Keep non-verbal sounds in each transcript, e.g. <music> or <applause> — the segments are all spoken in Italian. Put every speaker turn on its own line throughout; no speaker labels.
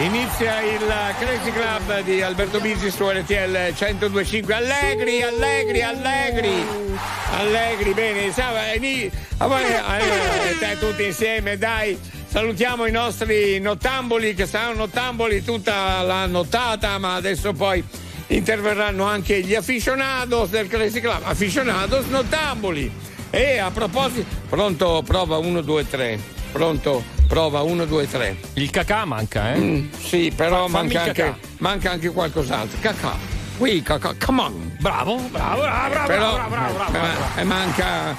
Inizia il Crazy Club di Alberto Bisi su RTL 1025. Allegri, allegri, allegri. Allegri, bene. Eh, eh, tutti insieme, dai. Salutiamo i nostri nottamboli che saranno nottamboli tutta la nottata, ma adesso poi interverranno anche gli aficionados del Crazy Club. Aficionados nottamboli. E a proposito, pronto, prova 1, 2, 3. Pronto? Prova 1, 2, 3.
Il cacà manca, eh? Mm,
sì, però Fa, manca, anche, manca, anche, qualcos'altro. Cacà. Qui, cacà, come on.
Bravo, bravo, bravo, bravo, però, bravo, bravo, bravo, bravo,
bravo. manca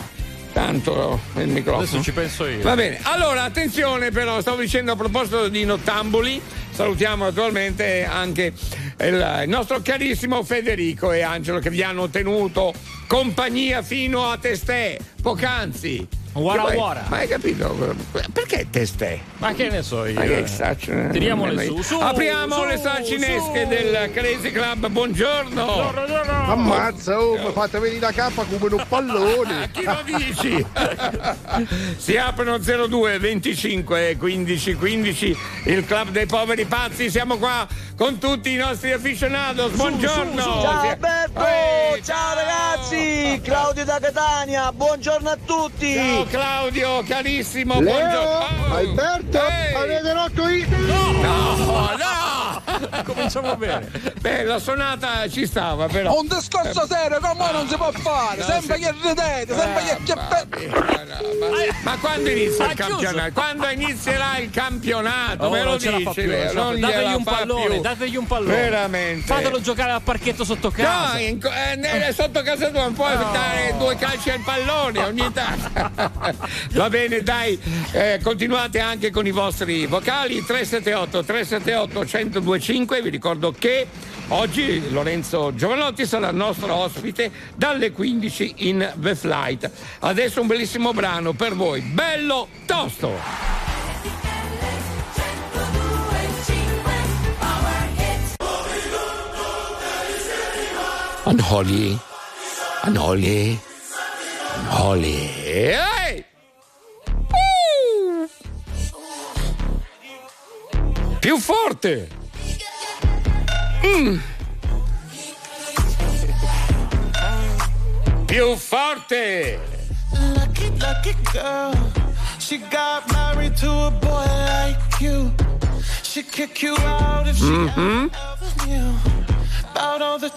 tanto il microfono.
Adesso ci penso io.
Va bene, allora attenzione però, stavo dicendo a proposito di nottamboli, salutiamo naturalmente anche il, il nostro carissimo Federico e Angelo che vi hanno tenuto compagnia fino a testè, poc'anzi.
Guara guara.
Ma hai capito? Perché testè?
Ma che ne so io? Ma
che saccio,
eh? Tiriamole su, su.
Apriamo
su,
le salcinesche su. del Crazy Club, buongiorno.
Buongiorno. Ammazza, oh, mi fate venire la cappa come un pallone. <laughs>
Chi lo dici? <laughs> si aprono 02 25 15 15 il club dei poveri pazzi. Siamo qua con tutti i nostri aficionados. Buongiorno.
Ciao Alberto, eh, ciao, ciao ragazzi. Claudio da Catania, buongiorno a tutti.
Ciao. Claudio, carissimo,
Leo,
buongiorno.
Alberto, Ehi. avete rotto io?
No, no, no. <laughs>
Cominciamo bene.
Beh, la sonata ci stava, però.
Un discorso serio, come non si può fare? No, sempre se... che ridete, sempre che c'è
ma, ma quando inizia il campionato? Quando inizierà il campionato?
Oh,
Me lo più,
non dategli un pallone,
più.
dategli un pallone.
Veramente.
Fatelo giocare al parchetto sotto casa.
No, in, eh, sotto casa tua non puoi oh. dare due calci al pallone ogni tanto. <laughs> Va bene, dai, eh, continuate anche con i vostri vocali 378 378 1025. Vi ricordo che oggi Lorenzo Giovanotti sarà il nostro ospite dalle 15 in The Flight. Adesso un bellissimo brano per voi, bello tosto. Anoli, Anoli, Hey! Più forte! Mm. Più forte! Lucky, lucky girl. She got married to a boy like you. She'd kick you out if she mm-hmm. ever knew about all the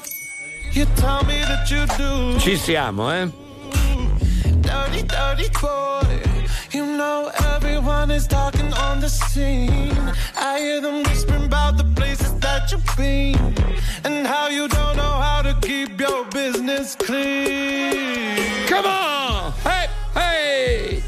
you tell me that you do. Ci siamo, eh? Dirty, dirty boy. You know everyone is talking on the scene. I hear them whispering about the places that you've been and how you don't know how to keep your business clean. Come on! Hey, hey!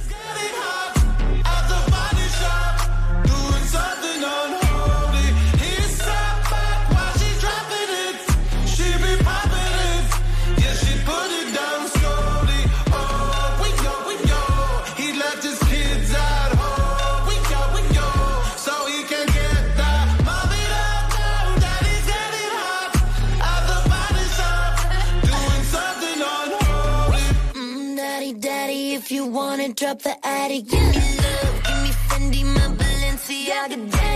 Wanna drop the attic. Give me love, give me Fendi, my Balenciaga daddy.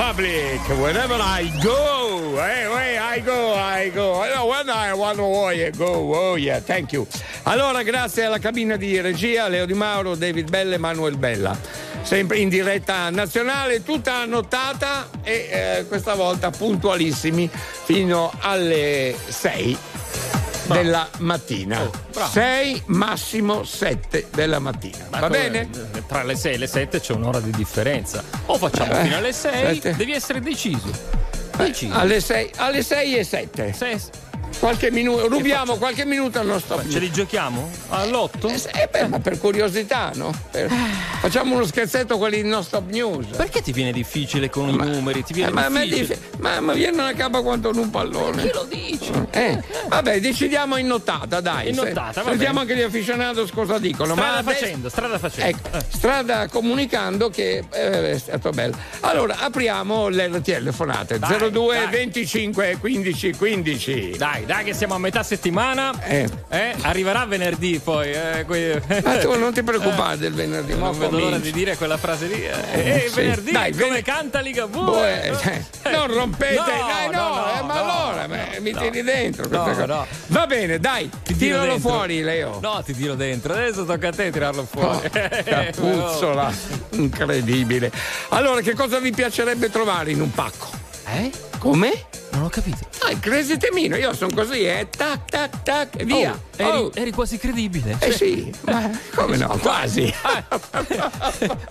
Republic, wherever I go, hey, hey, I go, I go. No, when I want to I go, oh yeah, thank you. Allora, grazie alla cabina di regia, Leo Di Mauro, David Belle, Manuel Bella. Sempre in diretta nazionale, tutta annotata e eh, questa volta puntualissimi fino alle 6 della mattina.
Oh, bravo.
6, massimo 7 della mattina.
Ma
Va bene?
Eh, Tra le 6 e le 7 c'è un'ora di differenza. O facciamo
Eh,
fino alle 6,
sette.
devi essere deciso. Deciso.
Alle 6, alle 6 e 7.
Se-
Qualche minuto, rubiamo qualche minuto al nostro
ce li giochiamo? All'8?
Eh, beh, ma per curiosità, no? Per- Facciamo uno scherzetto quelli di No Stop News.
Perché ti viene difficile con i numeri? Ti viene
Eh, ma, ma,
difficile?
dif- ma, ma viene una capa quanto in un pallone.
Chi lo dice?
Eh, vabbè, decidiamo in nottata, dai.
In nottata, va
Sentiamo anche gli afficionados cosa dicono. ma
Strada
adesso-
facendo, strada facendo.
Ecco, strada comunicando che eh, è stato bello. Allora, apriamo le telefonate.
Dai,
02
dai.
25 15 15.
Dai, dai, che siamo a metà settimana.
Eh.
Eh, Arriverà venerdì poi. Eh, que-
Ma tu non ti preoccupare del venerdì, ma
Non vedo l'ora di dire quella frase lì. Eh,
Eh,
eh,
sì.
venerdì,
Dai,
come
ven-
canta Ligabue?
Eh, eh, non rompete,
No,
dai, no,
no,
eh, ma
no,
allora
no,
mi
no.
tiri dentro.
No, no.
Va bene, dai,
Ti
tiralo
dentro.
fuori, Leo.
No, ti tiro dentro. Adesso tocca a te tirarlo fuori.
Oh, <laughs> Capuzzola, incredibile. Allora, che cosa vi piacerebbe trovare in un pacco?
Eh?
Come?
Non ho capito.
Ah, il crazy temino, io sono così, eh, tac, tac, tac, e via.
Oh, eri,
Oh,
eri quasi credibile.
eh sì, ma come no, quasi. <laughs>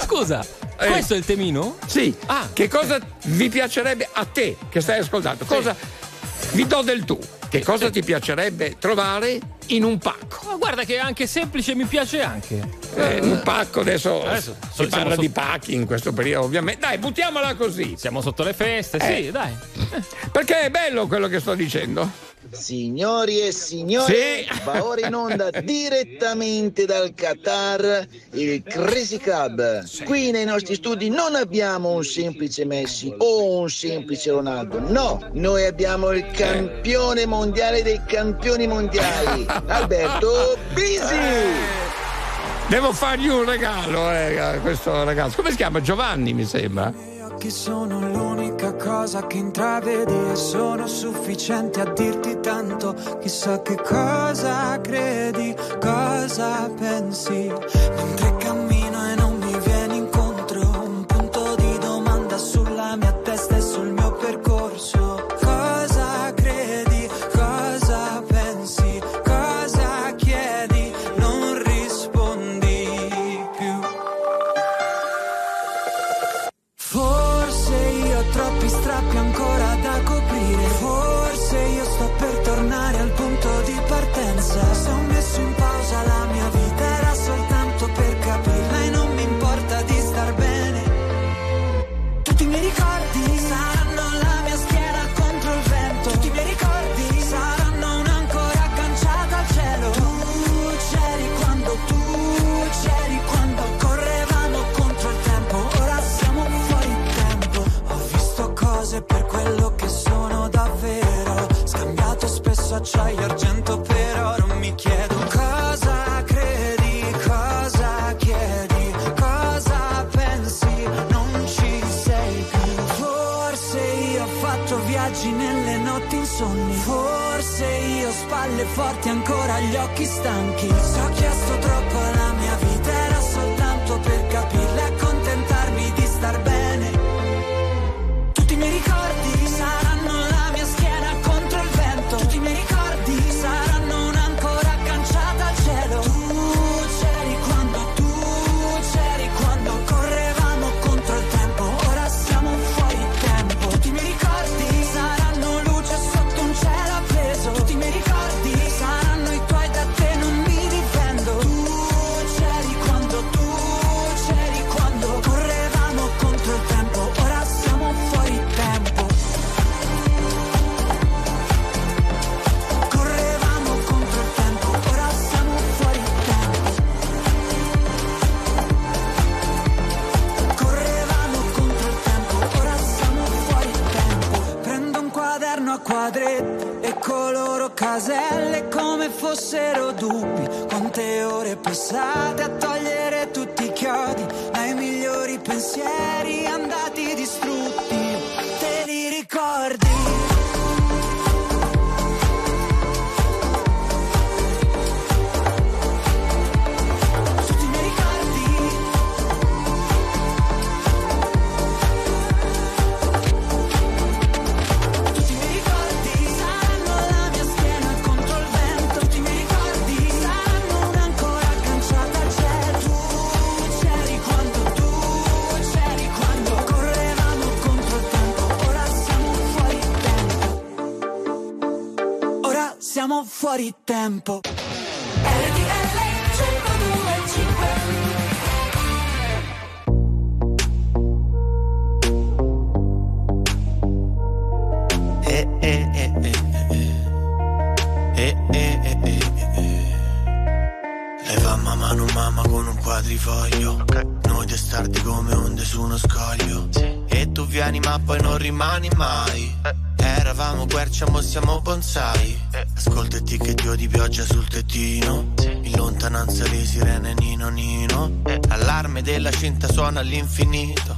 Scusa,
Eh.
questo è il temino?
Sì,
Ah.
che cosa vi piacerebbe a te che stai ascoltando? Cosa vi do del tu? Che cosa ti piacerebbe trovare in un pacco?
Ma guarda che è anche semplice, mi piace anche.
Eh, un pacco adesso,
Adesso,
si parla
so-
di pacchi in questo periodo, ovviamente. Dai, buttiamola così.
Siamo sotto le feste,
Eh.
sì, dai.
Perché è bello quello che sto dicendo.
Signori e signori,
Sì.
va ora in onda <laughs> direttamente dal Qatar il Crazy Club. Qui nei nostri studi non abbiamo un semplice Messi o un semplice Ronaldo, no, noi abbiamo il campione mondiale dei campioni mondiali, <laughs> Alberto Bisi.
Devo fargli un regalo eh, questo ragazzo. Come si chiama? Giovanni, mi sembra.
Occhi sono l'unica cosa che intravedi e sono sufficienti a dirti tanto. Chissà che cosa credi, cosa pensi. Mentre cammino acciaio e argento per oro. Mi chiedo cosa credi, cosa chiedi, cosa pensi. Non ci sei più. Forse io ho fatto viaggi nelle notti insonni. Forse io ho spalle forti ancora gli occhi stanchi. Quadretti e coloro caselle come fossero dubbi. Quante ore passate a togliere
eh. Lei fa mamma con un quadrifoglio Noi testardi come onde su uno scoglio E tu vieni ma poi non rimani mai di pioggia sul tettino. In lontananza le sirene nino nino. Allarme della cinta suona all'infinito.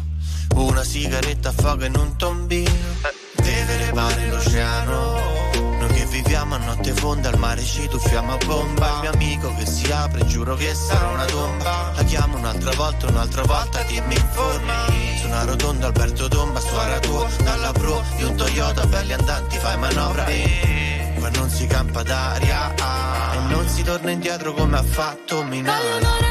Una sigaretta affoga in un tombino. Deve levare l'oceano. Noi che viviamo a notte fonda al mare ci tuffiamo a bomba. Il mio amico che si apre giuro che sarà una tomba. La chiamo un'altra volta, un'altra volta che mi informi Su una rotonda Alberto Tomba, suora tua. Dalla pro di un Toyota, belli andanti fai manovra. E qua non si campa d'aria. Ah, E non si torna indietro come ha fatto
Voglio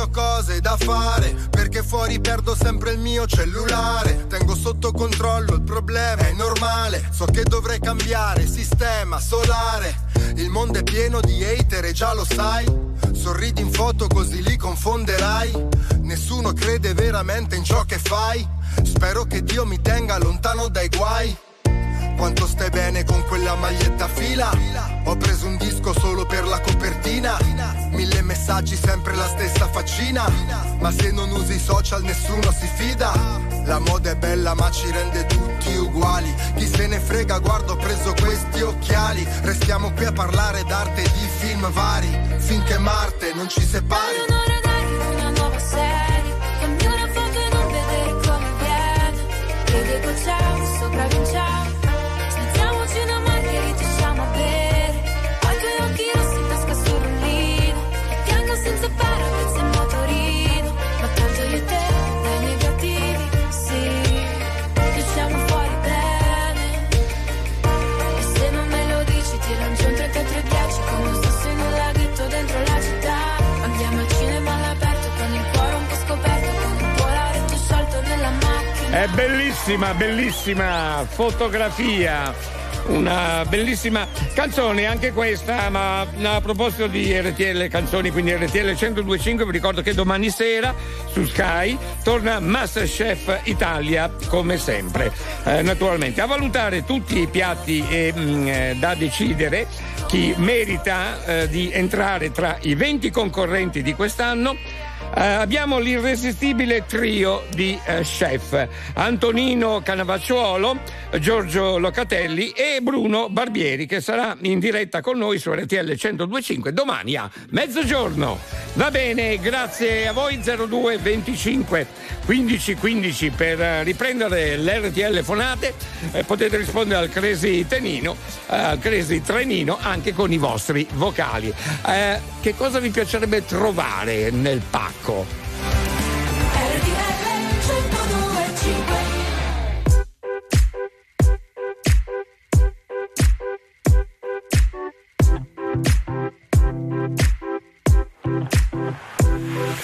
ho
cose da fare. Perché fuori perdo sempre il mio cellulare. Tengo sotto controllo il problema, è normale. So che dovrei cambiare sistema solare. Il mondo è pieno di hater e già lo sai. Sorridi in foto così li confonderai. Nessuno crede veramente in ciò che fai. Spero che Dio mi tenga lontano dai guai. Quanto stai bene con quella maglietta a fila? Ho preso un disco solo per la copertina. Mille messaggi, sempre la stessa faccina. Ma se non usi i social nessuno si fida. La moda è bella ma ci rende tutti uguali. Chi se ne frega, guardo, ho preso questi occhiali. Restiamo qui a parlare d'arte e di film vari. Finché Marte non ci separi.
Voglio un'ora d'arte,
È bellissima, bellissima fotografia. Una bellissima canzone, anche questa, ma a proposito di RTL canzoni, quindi RTL 1025, vi ricordo che domani sera su Sky torna Masterchef Italia, come sempre, eh, naturalmente. A valutare tutti i piatti e, mm, eh, da decidere chi merita eh, di entrare tra i 20 concorrenti di quest'anno. Eh, abbiamo l'irresistibile trio di eh, chef Antonino Canavacciuolo, Giorgio Locatelli e Bruno Barbieri che sarà in diretta con noi su RTL 1025 domani a mezzogiorno. Va bene, grazie a voi 02 25 15 15 per eh, riprendere l'RTL Fonate. Eh, potete rispondere al Cresi Tenino, eh, al Cresi Trenino anche con i vostri vocali. Eh, che cosa vi piacerebbe trovare nel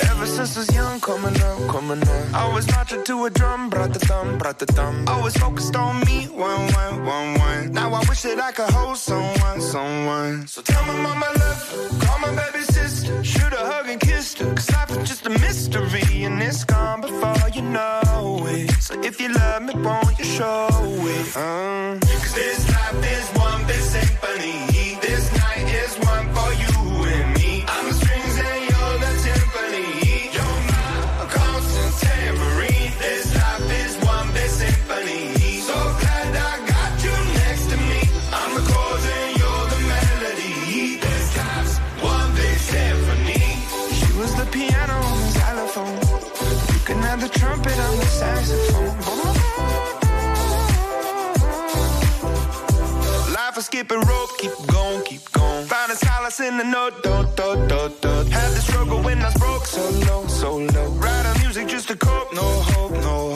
Ever since I was young, coming up, up. I was marching to a drum, brought the thumb, brought the thumb. Always focused on me, one, one, one, one. Now I wish that I could hold someone, someone. So tell my mama love call my baby sister, shoot a hug and kiss her. Cause life is just a mystery and it's gone before you know it. So if you love me, won't you show it? Uh. Cause this life is one big symphony. This night is one for you Life is skipping rope, keep going, keep going. Finding solace in the note, dot, dot, dot, dot. Had the struggle when I was broke, so low, so low. Writing music just to cope, no hope, no hope.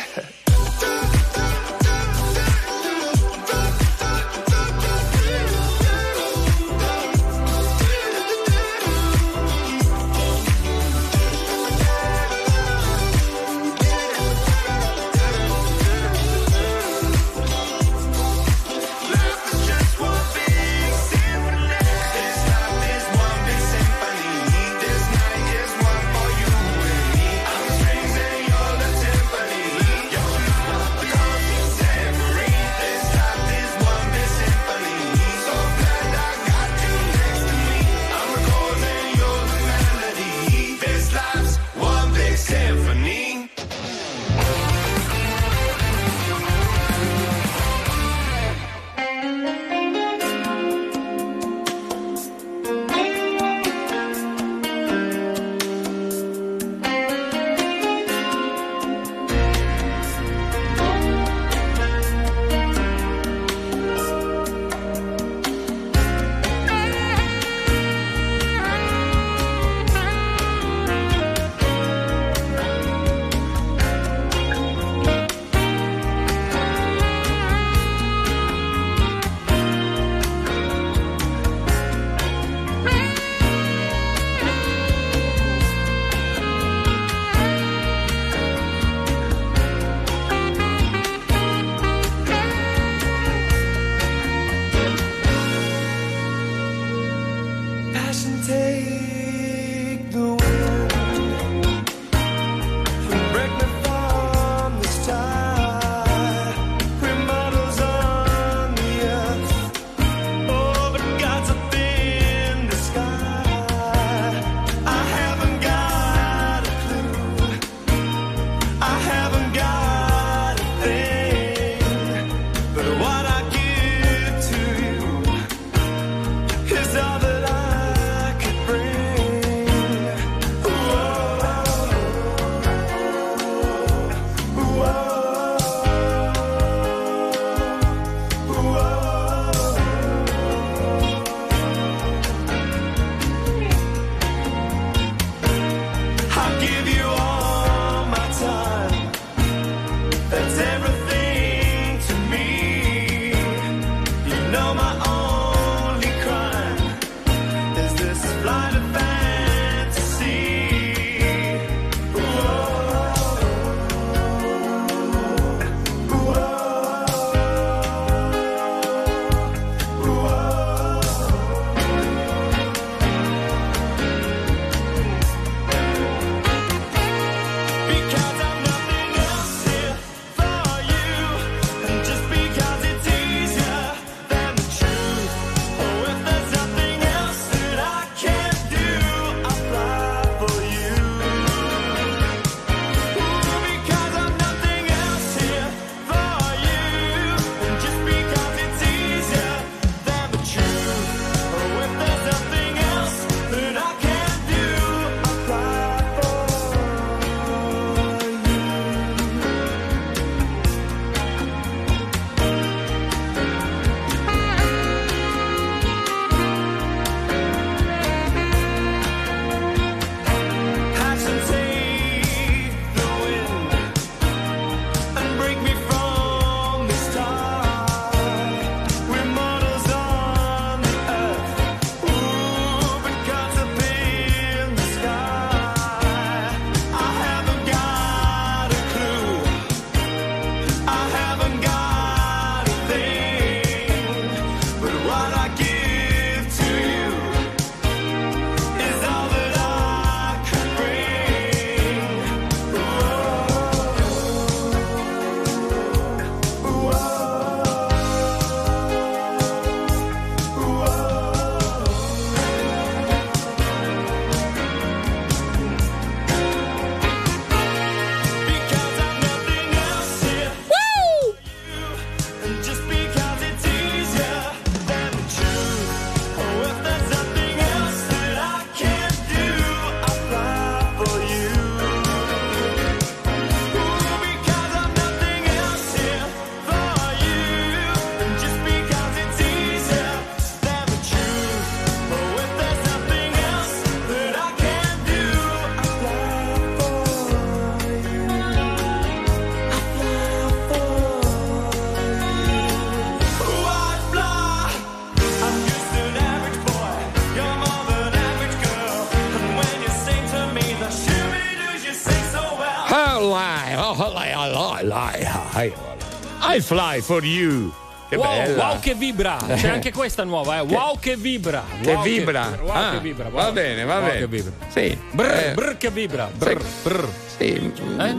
I fly for you. Che
Wow, wow che vibra! C'è anche questa nuova, eh. Wow che vibra!
Che
Wow
vibra.
wow
Ah,
che vibra!
Va
wow.
bene, va
Wow
bene.
che vibra.
Sì.
Brr,
eh,
brr che vibra! Brr, brr.
sì.
Eh?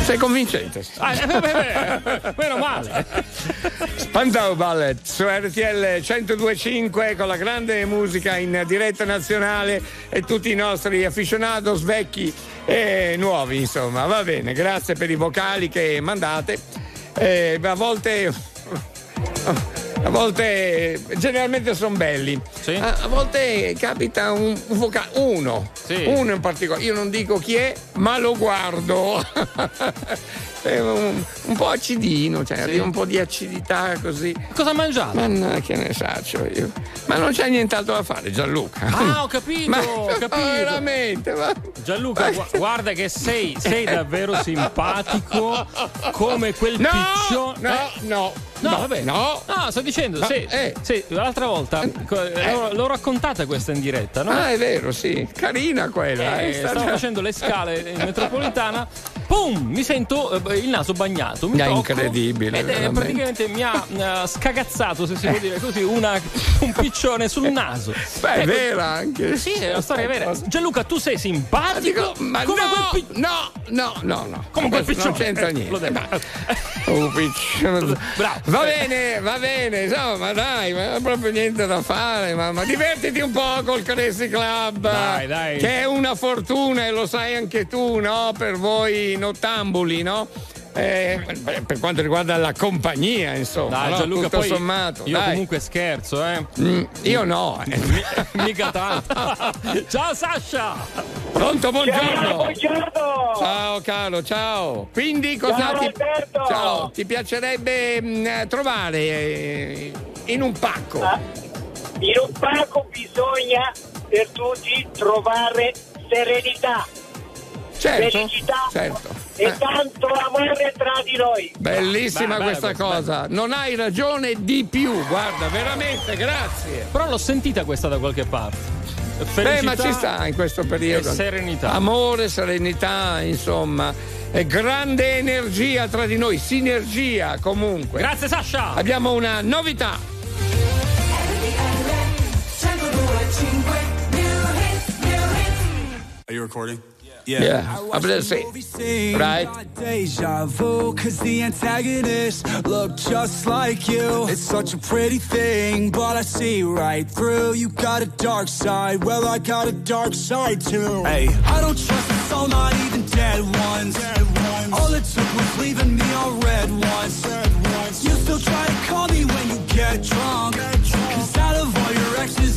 Sei convincente.
Ah, eh, beh, beh, beh, meno male.
Spandau Ballet su RTL 1025 con la grande musica in diretta nazionale e tutti i nostri aficionados vecchi e nuovi, insomma. Va bene, grazie per i vocali che mandate. Eh, a volte. A volte generalmente sono belli.
Sì.
A, a volte capita un, un vocale, uno,
Sì.
uno in particolare. Io non dico chi è, ma lo guardo. <laughs> Un, un po' acidino, cioè arriva un po' di acidità così.
Cosa ha mangiato?
Ma no, che ne saccio io. Ma non c'è nient'altro da fare, Gianluca.
Ah, ho capito,
Ma
ho <laughs> capito.
veramente, ma.
Gianluca, gu- guarda che sei, sei davvero simpatico come quel
No,
piccione.
no,
Eh,
no,
No,
no,
vabbè.
no.
No, sto dicendo,
No,
sì,
eh.
sì, l'altra volta co- l'ho, l'ho raccontata questa in diretta, no?
Ah, è vero, sì. Carina quella.
Eh,
eh, sta-
stavo facendo le scale in metropolitana, pum, mi sento eh, il naso bagnato. Mi
È
tocco,
incredibile,
Ed è,
veramente.
praticamente mi ha eh, scagazzato, se si può dire così, una- un piccione sul naso.
Beh, è
Ecco,
vera anche.
Sì, è una storia vera. Gianluca, tu sei simpatico.
Dico, ma
come
no,
quel pi-
no, no, no, no.
come quel piccione.
Non c'entra
Eh,
niente.
lo devo-
Oh, piccione.
Bravo.
Va bene, va bene, insomma, ma dai, ma non proprio niente da fare, ma, ma divertiti un po' col Crazy Club.
Dai, dai.
Che è una fortuna e lo sai anche tu, no? Per voi nottambuli, no? Eh, per quanto riguarda la compagnia, insomma,
Dai,
no?
Gianluca,
tutto
poi
sommato.
io
dai.
comunque scherzo, eh.
Mm, io no. eh.
Mica tanto. <laughs> Ciao Sasha!
Pronto, buongiorno.
Buongiorno!
Ciao caro, ciao. Quindi cosa
Ciao,
ti,
Alberto.
ciao, ti piacerebbe mh, trovare eh, in un pacco?
Ah, In un pacco bisogna per tutti trovare serenità,
certo,
felicità
certo.
E
Eh,
tanto amore tra di noi.
bellissima
Beh, bella
questa
questa,
cosa. Non hai ragione di più, guarda, veramente, grazie.
Però l'ho sentita questa da qualche parte.
Beh,
Felicità
ma ci sta in questo periodo.
e serenità.
Amore, serenità, insomma, e grande energia tra di noi, sinergia comunque.
Grazie Sasha!
Abbiamo una novità.
Are you recording?
Yeah, I'm gonna say, right?
Deja vu, cause the antagonist look just like you. It's such a pretty thing, but I see right through. You got a dark side, well, I got a dark side too. Hey, I don't trust a soul, not even dead ones. Dead ones. All it took was leaving me on red ones. You still try to call me when you get drunk. Cause out of all your exes,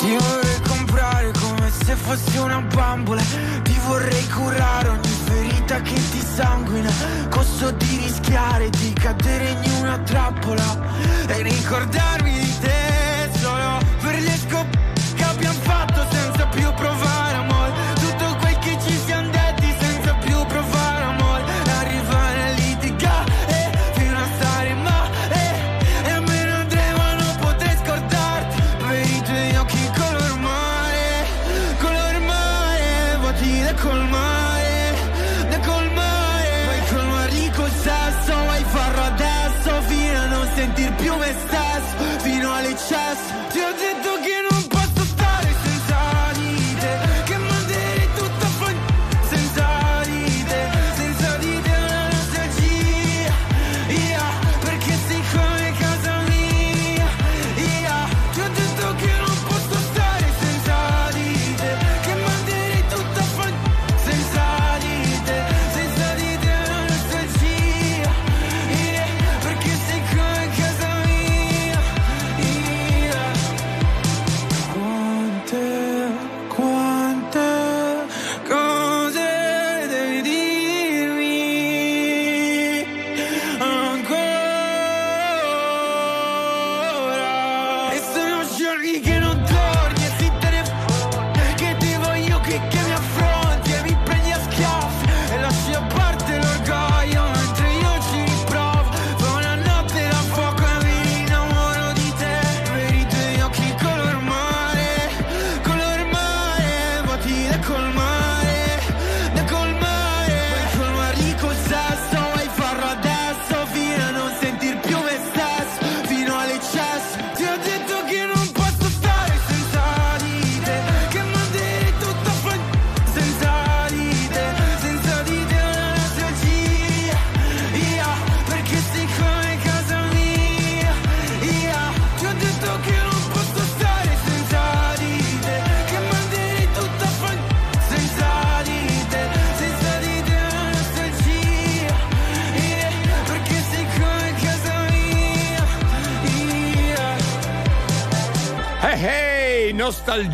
Ti vorrei comprare come se fossi una bambola. Ti vorrei curare ogni ferita che ti sanguina. Costo di rischiare di cadere in una trappola E ricordarmi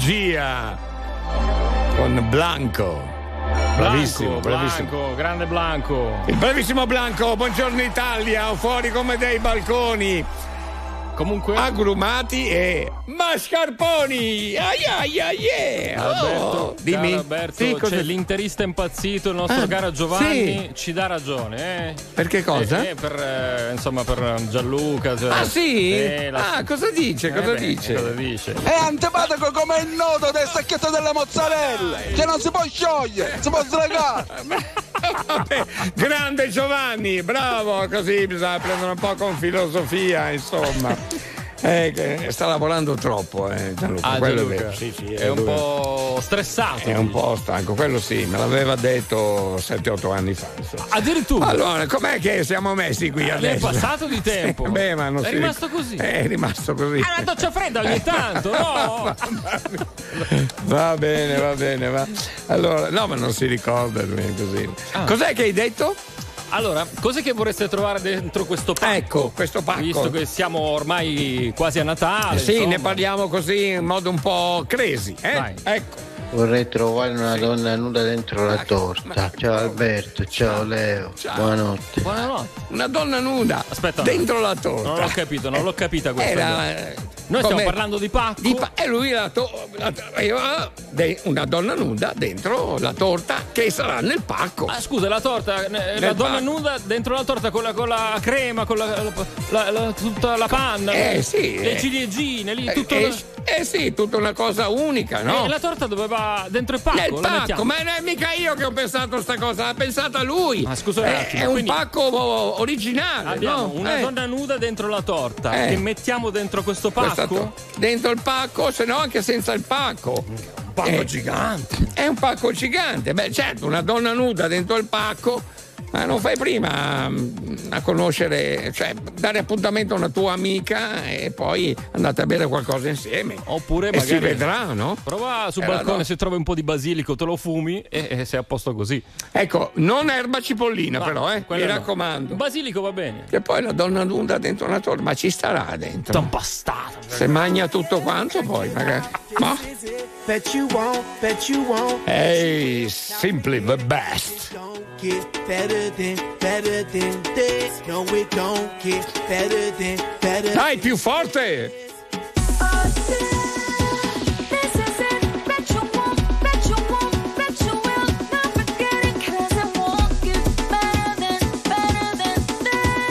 nostalgia
con Blanco. Bravissimo,
Blanco,
bravissimo.
Blanco, grande Blanco.
Il bravissimo Blanco, buongiorno Italia, fuori come dei balconi.
Comunque.
Agrumati e mascarponi. Ai ai ai ai.
Alberto,
Oh, dimmi.
Alberto,
Sì,
c'è
cosa-
l'interista impazzito, il nostro
Ah,
caro Giovanni, ci dà ragione. Eh?
Perché cosa?
Eh, eh, per, eh, insomma, per Gianluca. cioè-
Ah sì?
Eh, la-
Ah, cosa dice?
Eh,
Cosa
beh,
dice?
Cosa dice?
È antipatico come il nodo del sacchetto della mozzarella, che non si può sciogliere, si può slegare. <laughs>
Vabbè, grande Giovanni, bravo, così bisogna prendere un po' con filosofia, insomma. Eh, sta lavorando troppo, eh, Gianluca.
Ah,
quello
Gianluca.
è. Sì, sì,
è un
lui-
po' stressato.
È un po' stanco, quello sì, me l'aveva detto 7-8 anni fa. insomma.
Addirittura.
Allora, com'è che siamo messi qui
È
adesso?
passato di tempo.
Sì, <laughs> beh, ma non
È
si-
rimasto così. <laughs>
È rimasto così.
Ah, una doccia fredda ogni tanto, no? <laughs>
Va bene, va bene, va. Allora, no, ma non si ricorda così.
Ah.
Cos'è che hai detto?
Allora, cos'è che vorreste trovare dentro questo pacco?
Ecco, questo pacco.
Visto che siamo ormai quasi a Natale.
Eh sì,
insomma.
ne parliamo così in modo un po' crazy, eh? Ecco.
Vorrei trovare una donna nuda dentro la torta. Ciao Alberto, ciao Leo,
Ciao.
buonanotte.
Buonanotte.
Una donna nuda
Aspetta.
dentro la torta.
Non l'ho capito, non l'ho capita questa.
Era, eh,
Noi stiamo parlando di pacco.
di pa- e lui la to- la- aveva de- una donna nuda dentro la torta che sarà nel pacco.
Ah, scusa, la torta, eh, la
Nel
donna
pacco.
nuda dentro la torta con la, con la crema, con la, la- la- tutta la panna,
Eh, sì,
le
eh.
ciliegine, lì, tutto
eh,
la-
eh sì, tutta una cosa unica, no?
Eh, la torta dove va dentro il pacco?
Nel pacco,
mettiamo.
ma non è mica io che ho pensato sta cosa, l'ha pensata lui.
Ma scusa un attimo,
È un
quindi-
pacco originale,
Abbiamo
no?
una
Eh,
donna nuda dentro la torta
Eh.
che mettiamo dentro questo
questa
pacco.
to- dentro il pacco, se no anche senza il pacco.
pacco
Eh,
gigante.
È un pacco gigante. Beh, certo, una donna nuda dentro il pacco Ma non fai prima mm, a conoscere, cioè dare appuntamento a una tua amica e poi andate a bere qualcosa insieme.
Oppure
e
magari
si vedrà, no?
Prova sul
Eh,
balcone
no.
se trovi un po' di basilico, te lo fumi e, e sei a posto così.
Ecco, non erba cipollina
Va,
però, eh, mi
no.
raccomando.
Basilico va bene.
Che poi la donna nuda dentro una torre, ma ci starà dentro.
bastardo.
Se mangia tutto quanto poi magari. Ma
Bet you won't, bet you won't.
Hey, simply the best.
Don't get better than, better than this. No, it don't get better than, better
Dai, più forte!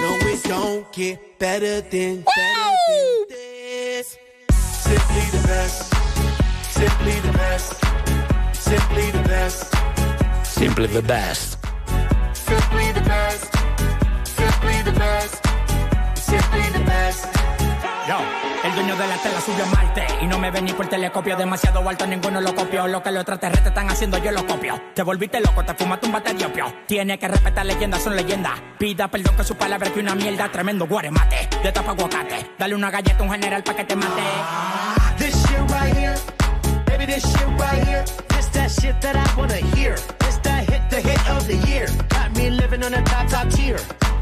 No, it don't get better than, better than this. Simply the best. Simply the best. Simply the best.
Simply the best.
Simply the best.
Yo, el dueño de la tela subió a Marte y no me ven ni por telescopio demasiado alto, ninguno lo copió. Lo que los extraterrestres están haciendo, yo lo copio. Te volviste loco, te fumaste un bate de opio. Tiene que respetar leyendas, son leyendas. Pida perdón que su palabra que una mierda, tremendo guaremate. De tapa aguacate, dale una galleta a un general pa' que te mate.
This shit right here, baby, this shit right here. This that shit that I wanna hear. This that hit, the hit of the year. Got me living on a top, top tier.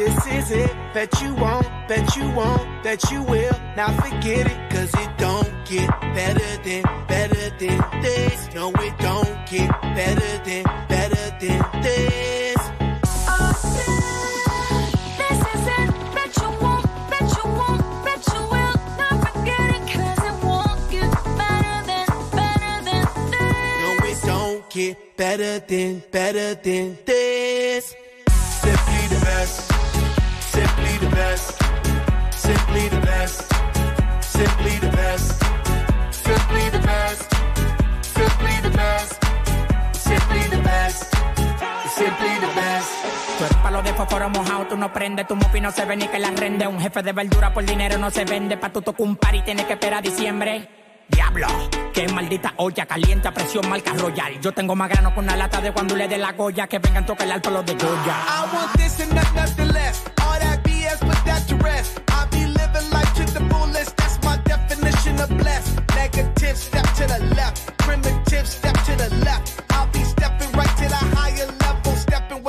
this is it. Bet you won't, bet you won't, bet you will. Now forget it, cause it don't get better than, better than this. No, it don't get better than, better than this.
This is it. Bet you won't, you won't, you will. Not forget it, it won't get better than, better than this.
No, it don't get better than, better than this. Simply the best, simply the best, simply the best, simply the best, simply the best, simply the best, simply the best, simply the best.
Tú eres palo de fósforo mojado, tú no prendes, tu mufi no se ve ni que la rende. Un jefe de verdura por dinero no se vende, pa' tu tocar un par y tienes que esperar a diciembre. Diablo, qué maldita olla caliente a presión marca royal. Yo tengo más grano con una lata de cuando le dé la goya, que vengan toca el alto los de Goya.
I want this and not nothing less. Of blessed. Negative, step to the left. Primitive, step to the left.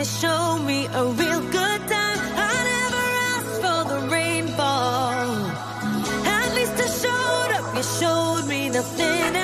to show me a real good time. I never asked for the rainfall. At least I showed up. You showed me nothing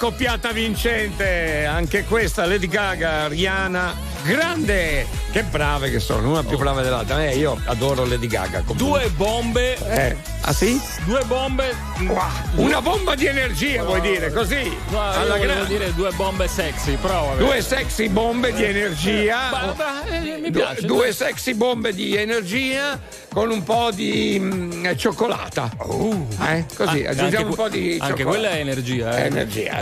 È una coppiata vincente, anche questa Lady Gaga, Rihanna, grande, che brave che sono, una più brava dell'altra. Eh, io adoro Lady Gaga. comunque.
Due bombe.
Eh, ah sì?
Due bombe.
Una bomba di energia vuoi dire, così?
No,
alla
io
grande.
dire due bombe sexy, vabbè.
Due sexy bombe di energia.
Ba- ba- eh, mi
Due-
piace.
Due sexy bombe di energia con un po' di mm, cioccolata. Eh, Così,
Ah,
aggiungiamo
anche
un po' di
Anche
cioccolata.
quella è energia, eh.
Energia,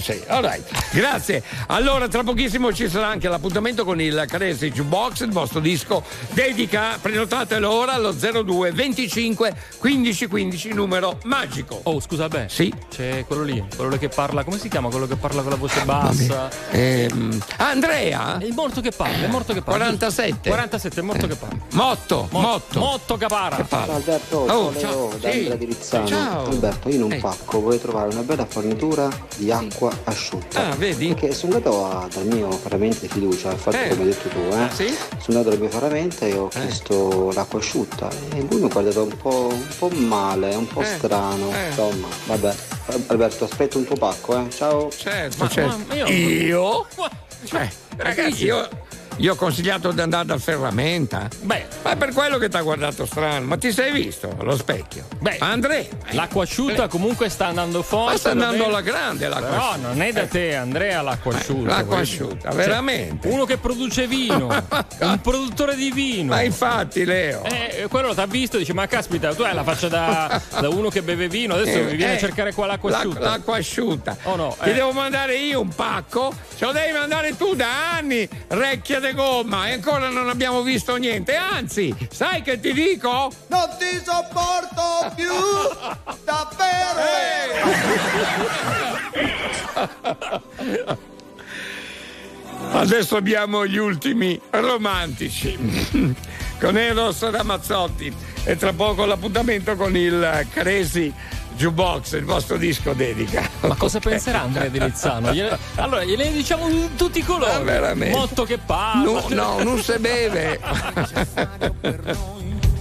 say. All right. Grazie. Allora, tra pochissimo ci sarà anche l'appuntamento con il Caresi Jukebox, il vostro disco dedica. Prenotatelo ora allo 02 25 15 15, numero magico.
Oh, scusa, beh.
Sì.
C'è quello lì, quello che parla, come si chiama? Quello che parla con la voce bassa.
Ehm, Andrea?
È il morto che parla, è morto che parla.
47.
47, è morto che parla.
Motto, Motto.
Motto Capara.
Che parla?
Alberto,
Oh,
ciao,
ciao.
Leo,
Sì. Ciao.
Alberto, io in un
Ehi.
pacco vorrei trovare una bella fornitura di acqua asciutta.
Ah, vedi?
Perché sono andato a- dal mio paramento di fiducia, infatti
Eh.
come hai detto tu, eh.
Sì?
Sono andato dal mio paramento e ho chiesto l'acqua asciutta e lui mi ha guardato un po', un po' male, un po'
Eh.
strano.
Eh.
Insomma, vabbè. Alberto, aspetto un tuo pacco, eh. Ciao.
Certo,
Ma-
certo.
ma io-
io? <laughs> Cioè, ragazzi, io, io ho consigliato di andare dal ferramenta.
Beh,
Ma è per quello che ti ha guardato strano. Ma ti sei visto allo specchio?
Beh,
Andrea.
l'acqua asciutta comunque sta andando forte.
Ma sta andando alla grande l'acqua
Però
asciutta.
non è da te, Andrea, l'acqua asciutta.
l'acqua asciutta,
dire.
veramente?
Uno che produce vino, <laughs> un produttore di vino.
Ma infatti, Leo.
Eh, quello ti ha visto e dice: Ma caspita, tu hai la faccia da, da uno che beve vino, adesso
Eh,
mi viene
eh,
a cercare qua l'acqua
l'ac-
asciutta.
L'acqua asciutta.
Oh no,
Ti
eh.
devo mandare io un pacco, ce lo devi mandare tu da anni, recchia de gomma, e ancora non abbiamo visto niente. Anzi, sai che ti dico?
Non ti sopporto più, <laughs> davvero!
Adesso abbiamo gli ultimi romantici <laughs> con Eros Ramazzotti e tra poco l'appuntamento con il Crazy Jukebox, il vostro disco dedica.
Ma cosa penserà Andrea? Gliene- allora, gliene diciamo in tutti i colori.
Ma veramente.
Motto che parla.
No, no, non si beve.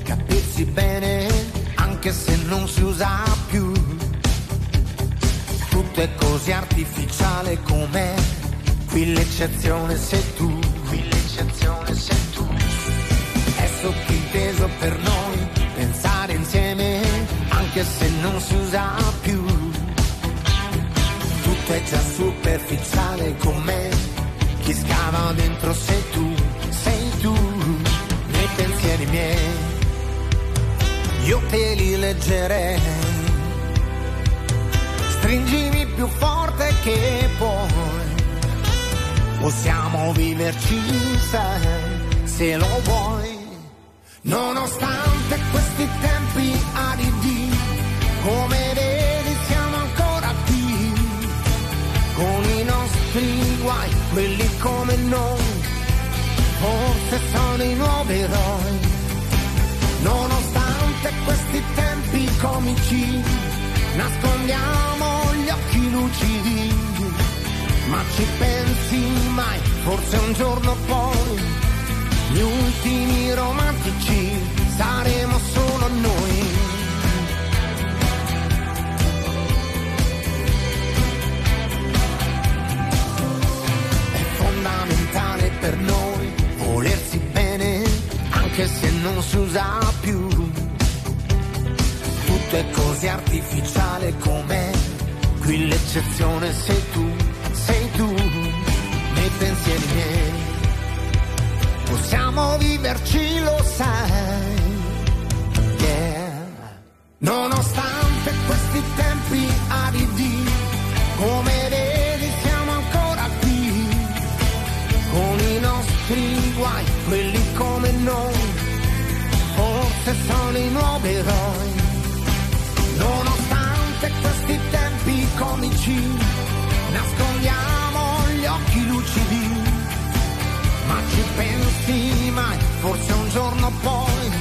capirsi bene anche se non si usa più. Tutto è così artificiale com'è. Qui l'eccezione sei tu. Qui l'eccezione sei tu. È sottinteso per noi anche se non si usa più. Tutto è già superficiale com'è. Chi scava dentro sei tu, sei tu, nei pensieri miei io te li leggerei. Stringimi più forte che puoi. Possiamo viverci, sai, se lo vuoi. Nonostante questi tempi aridi, come vedi siamo ancora qui. Con i nostri guai, quelli come noi, forse sono i nuovi eroi. Nonostante questi tempi comici, nascondiamo gli occhi lucidi. Ma ci pensi mai, forse un giorno poi, anche se non si usa più. Tutto è così artificiale com'è, qui l'eccezione sei tu, sei tu, nei pensieri miei. Possiamo viverci, lo sai. Nonostante questi tempi aridi, come vedi siamo ancora qui. Con i nostri guai, quelli come noi, forse sono i nuovi eroi. Nonostante questi tempi comici, nascondiamo gli occhi lucidi. Ma ci pensi mai, forse un giorno poi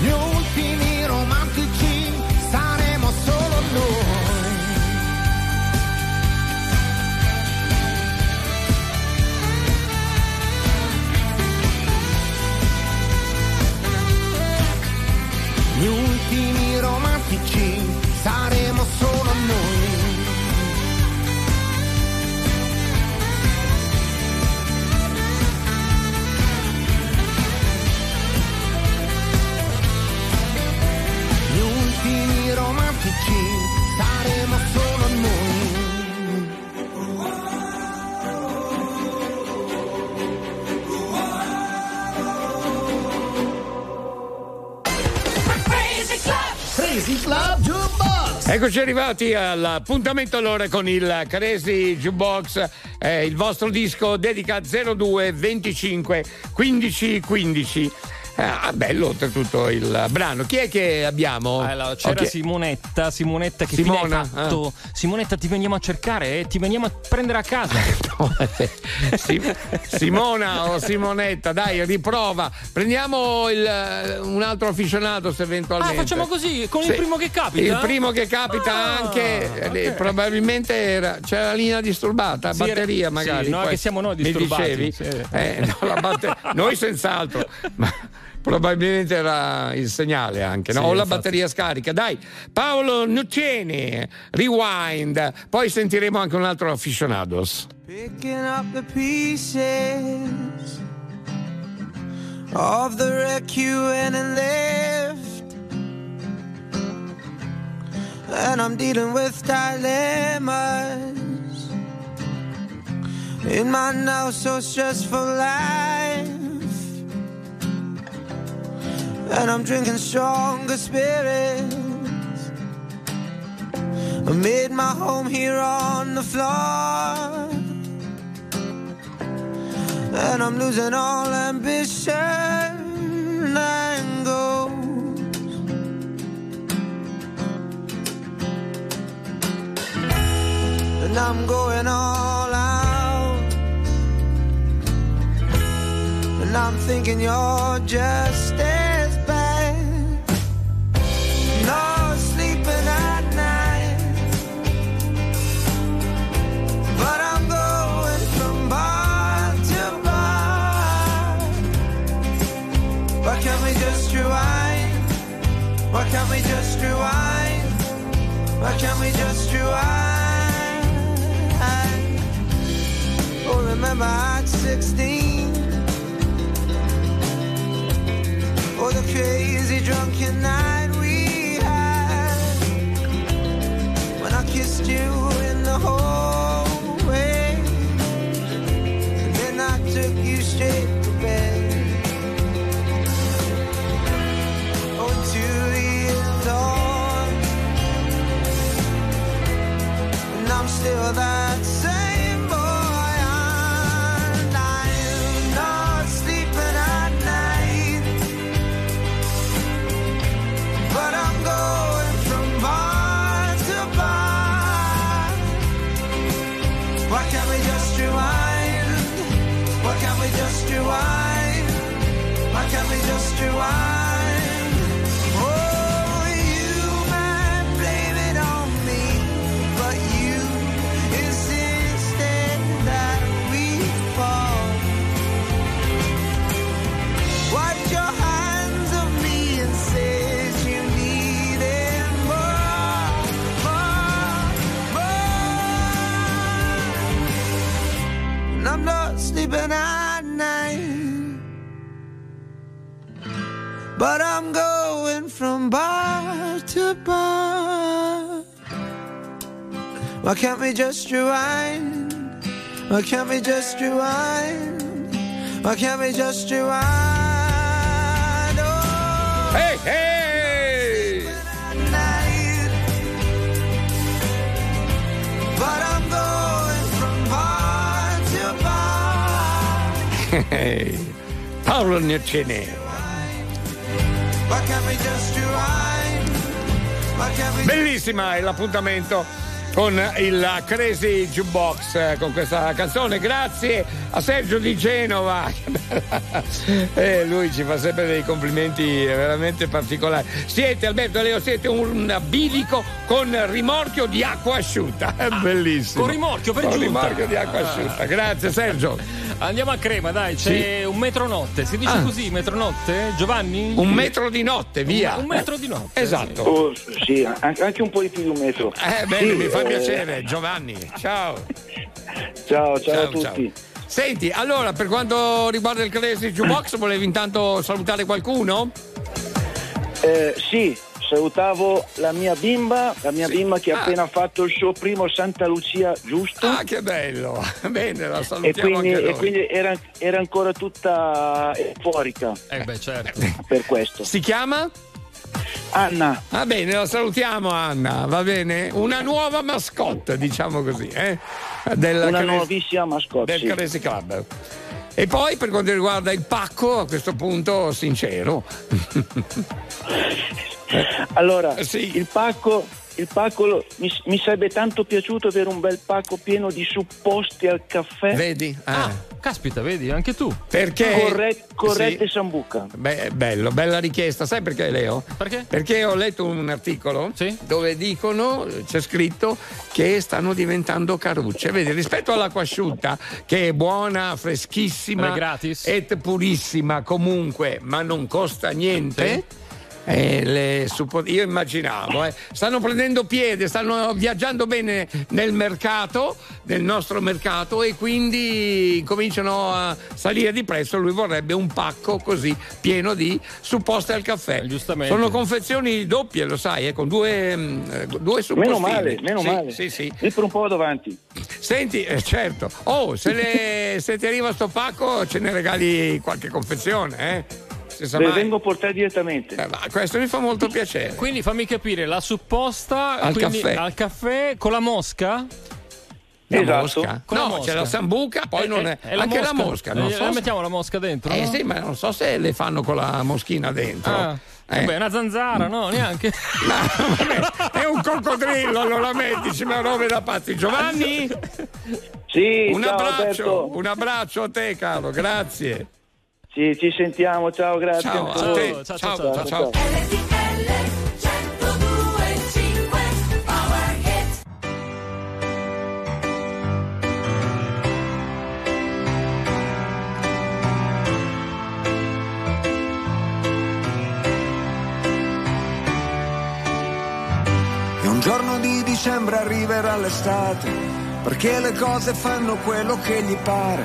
gli ultimi
Crazy Club Jukebox.
Eccoci arrivati all'appuntamento allora con il Crazy Jukebox, eh, il vostro disco dedica 02 25 15 15. Ah, bello oltretutto il brano. Chi è che abbiamo?
Allora, c'era
Ok.
Simonetta, Simonetta che
Simona,
fine hai fatto? Simonetta ti veniamo a cercare e ti veniamo a prendere a casa. <laughs>
Sim- Simona o Simonetta, dai, riprova. Prendiamo il- un altro afficionato se eventualmente.
Ah, facciamo così, con il
Sì.
primo che capita?
Il primo che capita
Ah,
anche, eh,
ok.
probabilmente era, c'è la linea disturbata,
Sì,
batteria
sì,
magari.
no,
poi-
che siamo noi disturbati,
dicevi?
sì.
Eh, no, la batte- noi senz'altro, ma probabilmente era il segnale anche, no?
Sì,
o la
infatti.
batteria scarica. Dai, Paolo Nuccieni, rewind, poi sentiremo anche un altro aficionados.
Picking up the pieces of the wreck you went and left. And I'm dealing with dilemmas in my now so stressful life. And I'm drinking stronger spirits. I made my home here on the floor. And I'm losing all ambition and goals. And I'm going all out. And I'm thinking you're just as Can't we just rewind? Why can't we just rewind? Oh, remember at 16. Oh, the crazy drunken night we had when I kissed you in the hallway, and then I took you straight and I'm still that can't we just rewind? Why can't we just rewind? Why can't we just rewind? Oh.
Hey, hey!
But I'm going from bar to bar.
Paolo Nuccieni.
Why can't we just rewind? Why can't we
Bellissima è l'appuntamento con il Crazy Jukebox eh, con questa canzone. Grazie a Sergio di Genova. <laughs> Eh, lui ci fa sempre dei complimenti veramente particolari. Siete, Alberto Leo, siete un bilico con rimorchio di acqua asciutta. È <laughs> bellissimo.
con rimorchio per
Con
giunta.
rimorchio di acqua asciutta. Grazie Sergio.
Andiamo a crema, dai, c'è un metronotte. Si dice
Ah.
così, metronotte? Giovanni?
Un metro di notte, via.
Un, un metro di notte.
Esatto.
Oh, sì, an- anche un po' di più di un metro.
Eh, bene,
Sì,
mi fa
eh,
piacere, Giovanni. Ciao.
Ciao, ciao, a tutti.
Senti, allora, per quanto riguarda il Crazy Jukebox, volevi intanto salutare qualcuno?
Eh, sì, salutavo la mia bimba, la mia bimba che ha
Ah.
appena fatto il suo primo Santa Lucia, giusto?
Ah, che bello! <laughs> Bene, la
E
salutiamo
quindi,
anche
e quindi era, era ancora tutta euforica
Eh beh, certo. <laughs>
per questo.
Si chiama?
Anna.
Va bene, la salutiamo Anna, va bene? Una nuova mascotte, diciamo così, eh? Del
Una
Crazy-
nuovissima mascotte.
del
sì.
Crazy Club. E poi per quanto riguarda il pacco, a questo punto sincero. <laughs>
Allora,
Eh,
il pacco, il pacco lo- mi, mi sarebbe tanto piaciuto avere un bel pacco pieno di supposti al caffè.
Vedi?
Ah, caspita, vedi, anche tu.
Perché?
Corret- corrette
Sì.
sambuca.
Beh, bello, bella richiesta. Sai perché, Leo?
Perché?
Perché ho letto un articolo dove dicono, c'è scritto, che stanno diventando carucce. Vedi, rispetto all'acqua asciutta, che è buona, freschissima
è gratis.
e purissima comunque, ma non costa niente. Eh, le suppo- io immaginavo, eh, stanno prendendo piede, stanno viaggiando bene nel mercato, nel nostro mercato e quindi cominciano a salire di prezzo. Lui vorrebbe un pacco così pieno di supposte al caffè.
giustamente.
Sono confezioni doppie, lo sai, eh, con due, mm, eh, due suppostini.
Meno male, meno
Sì,
male.
Sì, sì.
E per un po' vado avanti.
Senti, eh, certo. Oh, se, le- se ti arriva sto pacco ce ne regali qualche confezione, eh?
Ve-
mai.
vengo a portare direttamente.
Eh, ma questo mi fa molto piacere.
Quindi fammi capire, la supposta
Al
quindi
caffè.
al caffè con la mosca?
La
Esatto.
mosca?
Con la
no,
mosca.
c'è la sambuca, poi
Eh,
non è.
eh, e la
anche la
mosca?
mosca, non
Eh,
so.
la mettiamo la mosca dentro?
Eh
no?
sì, ma non so se le fanno con la moschina dentro.
Ah,
Eh.
Vabbè, una zanzara, no, neanche. <laughs>
È un coccodrillo, non la metti, ci ma robe da pazzi. Giovanni?
Sì,
un
ciao,
abbraccio,
Alberto.
un abbraccio a te, caro, grazie.
Ci, ci sentiamo, ciao, grazie.
Ciao, a te. Ciao, ciao, ciao.
E un giorno di dicembre arriverà l'estate, perché le cose fanno quello che gli pare,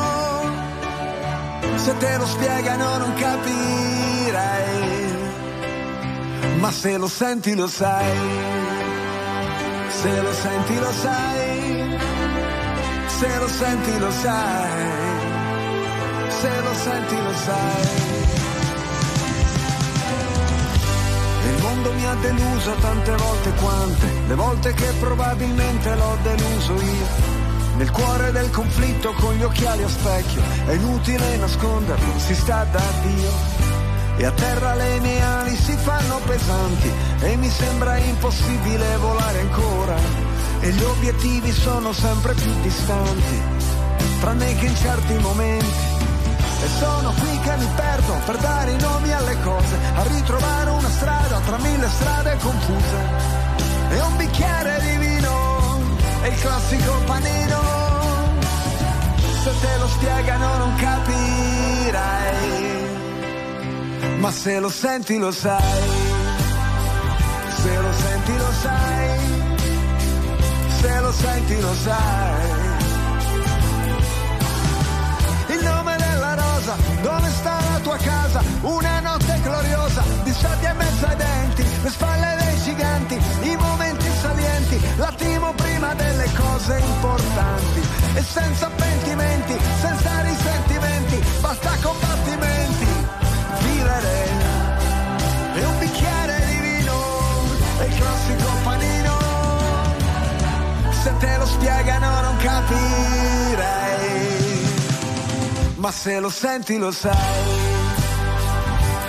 Se te lo spiegano non capirai, ma se lo senti lo sai. Se lo senti lo sai, se lo senti lo sai, se lo senti lo sai. Il mondo mi ha deluso tante volte quante, le volte che probabilmente l'ho deluso io. Nel cuore del conflitto con gli occhiali a specchio, è inutile nasconderlo, si sta da Dio. E a terra le mie ali si fanno pesanti e mi sembra impossibile volare ancora. E gli obiettivi sono sempre più distanti, tranne che in certi momenti. E sono qui che mi perdo per dare i nomi alle cose, a ritrovare una strada tra mille strade confuse. E un bicchiere di vino, è il classico panino. Se te lo spiegano non capirai, ma se lo senti lo sai. Se lo senti lo sai, se lo senti lo sai. Il nome della rosa, dove sta la tua casa? Una notte gloriosa, di sabbia e mezzo ai denti, le spalle dei giganti, i momenti salienti, l'attimo prima senza pentimenti, senza risentimenti, basta combattimenti. Vivere e un bicchiere di vino, e il classico panino. Se te lo spiegano non capirei, ma se lo senti lo sai,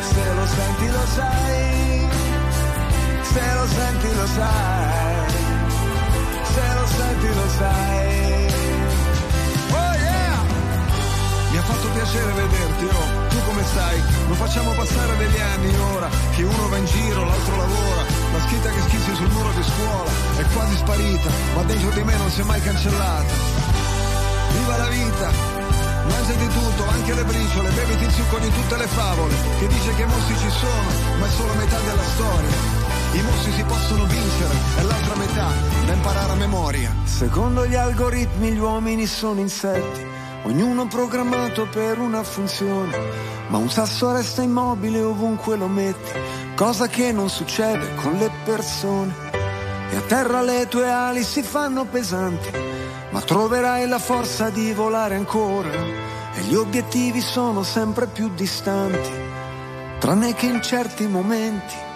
se lo senti lo sai, se lo senti lo sai, lo lo sai. Oh yeah! Mi ha fatto piacere vederti, oh, tu come stai? Non facciamo passare degli anni ora, che uno va in giro, l'altro lavora, la scritta che schizzi sul muro di scuola è quasi sparita, ma dentro di me non si è mai cancellata. Viva la vita! Mangiati tutto, anche le briciole, beviti il succo di tutte le favole, che dice che i mostri ci sono, ma è solo metà della storia. I mostri si possono vincere, è l'altra metà da imparare a memoria. Secondo gli algoritmi gli uomini sono insetti, ognuno programmato per una funzione, ma un sasso resta immobile ovunque lo metti, cosa che non succede con le persone. E a terra le tue ali si fanno pesanti, ma troverai la forza di volare ancora e gli obiettivi sono sempre più distanti, tranne che in certi momenti.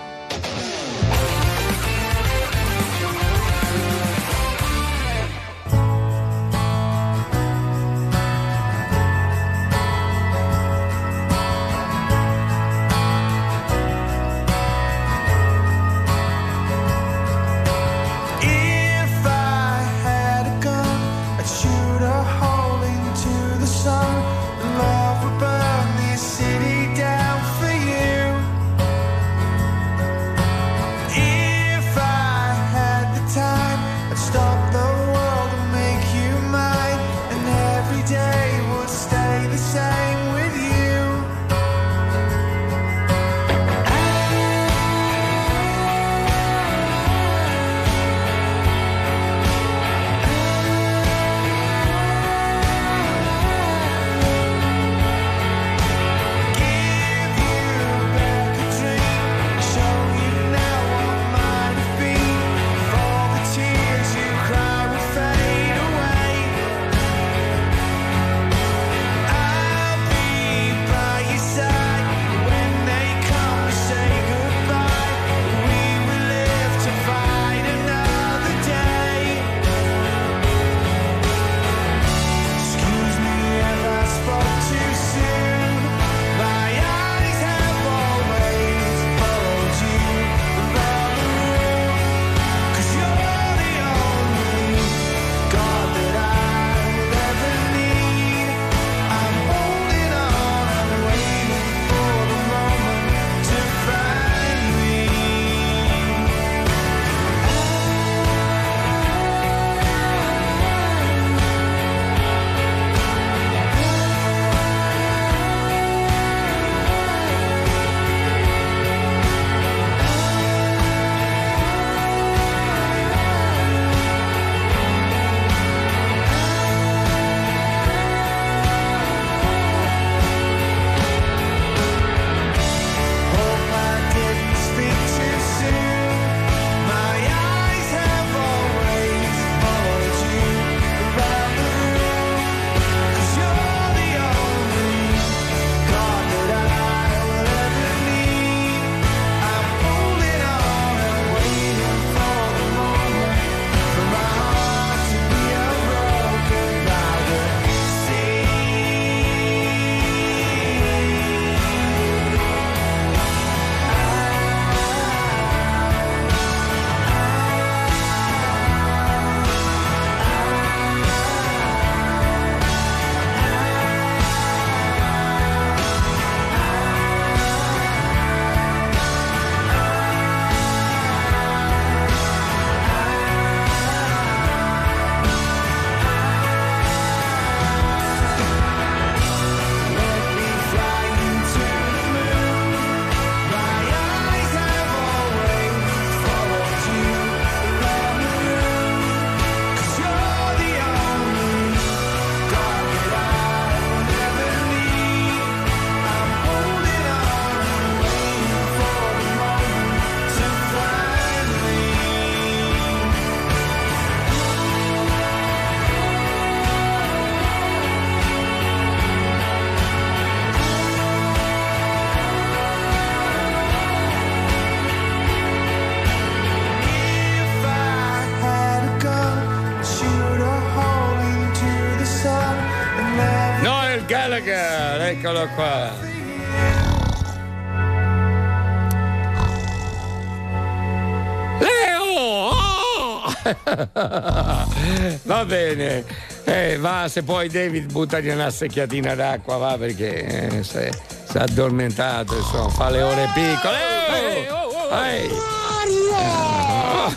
Se poi David buttagli una secchiatina d'acqua, va perché eh, si è addormentato, insomma, fa le ore piccole.
Ehi, oh, oh, oh.
Ehi.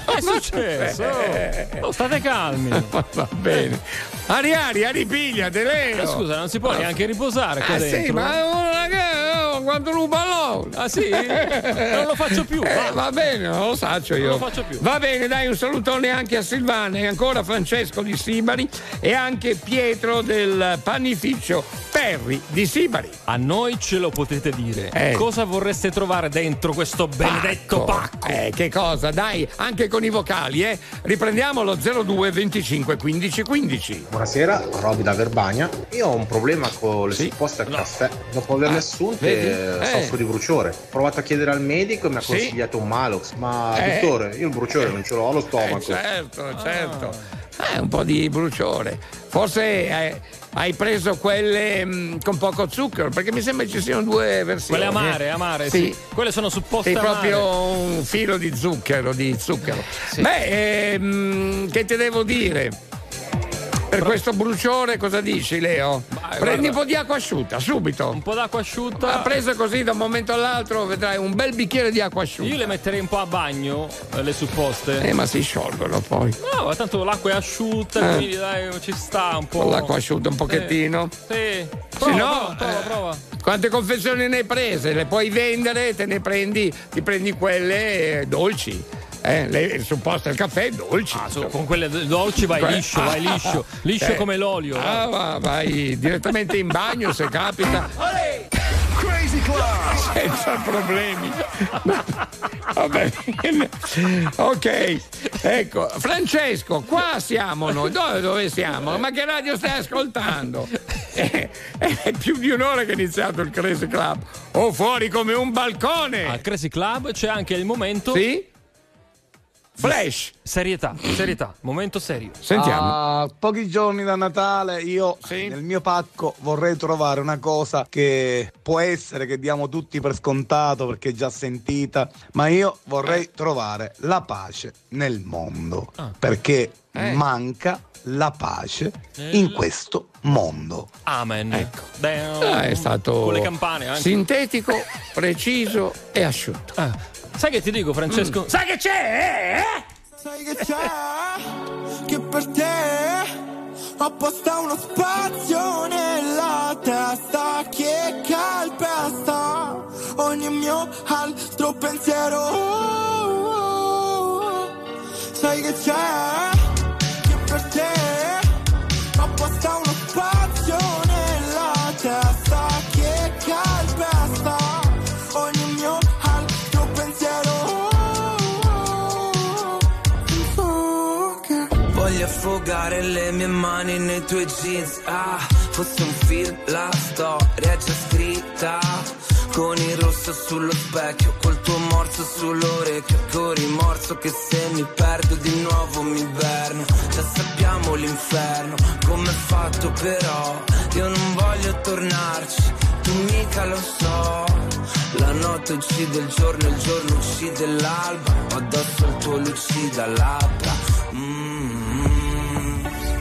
Che è successo? Oh, state calmi.
Va bene. Ari Ari, Ari pigliate, Leo.
Eh, scusa, non si può neanche riposare qua
Ah,
dentro.
sì, ma ragazzi, oh, quanto un pallone.
Ah sì? Non lo faccio più.
Eh,
va.
bene, non lo faccio io.
Non lo faccio più.
Va bene, dai, un salutone anche a Silvana e ancora Francesco di Sibari e anche Pietro del panificio Perri di Sibari.
A noi ce lo potete dire.
Eh.
Cosa vorreste trovare dentro questo benedetto pacco?
Eh, che cosa? Dai, anche con i vocali, eh. Riprendiamo lo 02 25 15 15.
Buonasera, Roby da Verbania. Io ho un problema con le supposte al caffè. Dopo averle
Ah,
assunte
vedi?
Eh,
Eh.
soffro di bruciore. Ho provato a chiedere al medico e mi ha
Sì.
consigliato un Malox. Ma
Eh.
dottore, io il bruciore non ce l'ho allo stomaco.
Eh, certo, certo. Eh, un po' di bruciore. Forse hai preso quelle mh, con poco zucchero, perché mi sembra ci siano due versioni.
Quelle amare, amare, sì. Quelle sono supposte
Sì,
amare.
proprio un filo di zucchero, di zucchero. Beh, ehm, che ti devo dire? Per questo bruciore cosa dici, Leo? Prendi un po' di acqua asciutta, subito.
Un po' d'acqua asciutta.
Ha preso così da un momento all'altro, vedrai un bel bicchiere di acqua asciutta.
Io le metterei un po' a bagno, eh, le supposte.
Eh, ma si sciolgono poi.
No, ma tanto l'acqua è asciutta,
Eh.
quindi dai, ci sta un po'.
Con l'acqua asciutta un pochettino.
Sì.
Se
Prova,
no,
prova, prova,
eh,
prova.
quante confezioni ne hai prese? Le puoi vendere, te ne prendi, ti prendi quelle eh, dolci. Eh, le, il supposto al caffè dolci.
Con quelle dolci vai
Que-
liscio, vai liscio. <laughs> Liscio
Eh.
come l'olio.
Ah, va, vai direttamente in bagno se capita.
Crazy Club.
Senza problemi. Va bene. Ok, ecco, Francesco, qua siamo noi. Dove, dove siamo? Ma che radio stai ascoltando? Eh, È più di un'ora che è iniziato il Crazy Club. Oh, fuori come un balcone.
Al Crazy Club c'è anche il momento.
Sì? Flash.
Serietà, serietà, momento serio.
A pochi giorni da Natale io nel mio pacco vorrei trovare una cosa che può essere che diamo tutti per scontato perché è già sentita, ma io vorrei trovare la pace nel mondo
Ah.
perché
Eh.
manca la pace in questo mondo.
Amen.
Ecco.
Beh,
Ah, è stato
Con le campane anche.
sintetico, preciso e asciutto.
Ah, sai che ti dico, Francesco?
Mm. Sai che c'è? eh?
Sai che c'è? Che per te apposta uno spazio nella testa che calpesta ogni mio altro pensiero. Sai che c'è? Che per te
affogare le mie mani nei tuoi jeans. Ah, fosse un film, la storia è già scritta. Con il rosso sullo specchio, col tuo morso sull'orecchio Con rimorso che se mi perdo di nuovo mi inverno. Già sappiamo l'inferno, com'è fatto però. Io non voglio tornarci, tu mica lo so. La notte uccide il giorno, il giorno uccide l'alba. Addosso il tuo lucida labbra. Mm,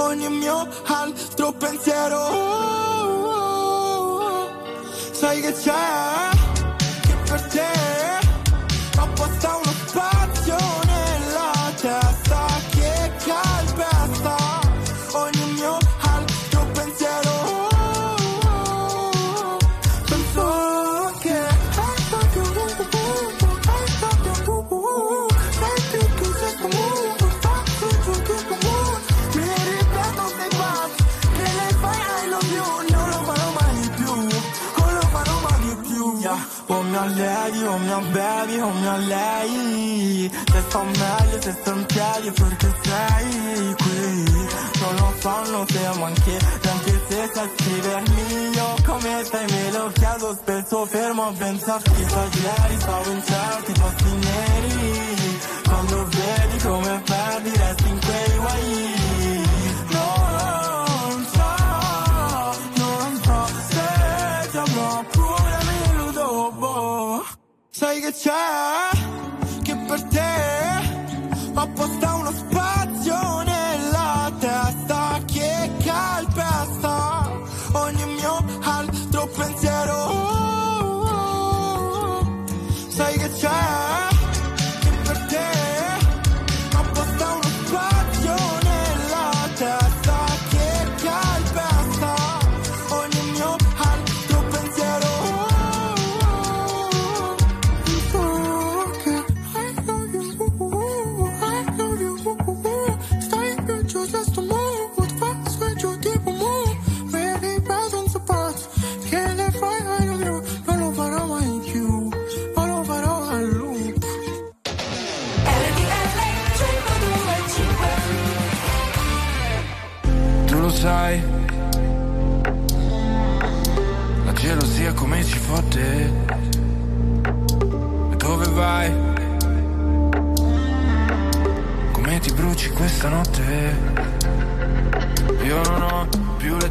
ogni mio altro pensiero. Sai che c'è? Chiedi o mi bevi o mi lei Se sto meglio, se sto in piedi perché sei qui. Non lo so, non siamo anche Anche se sai scrivermi. Io come stai me lo chiedo Spesso fermo a pensarti Ieri stavo in certi posti neri. Quando vedi come perdi resti in quei guai Sai che c'è,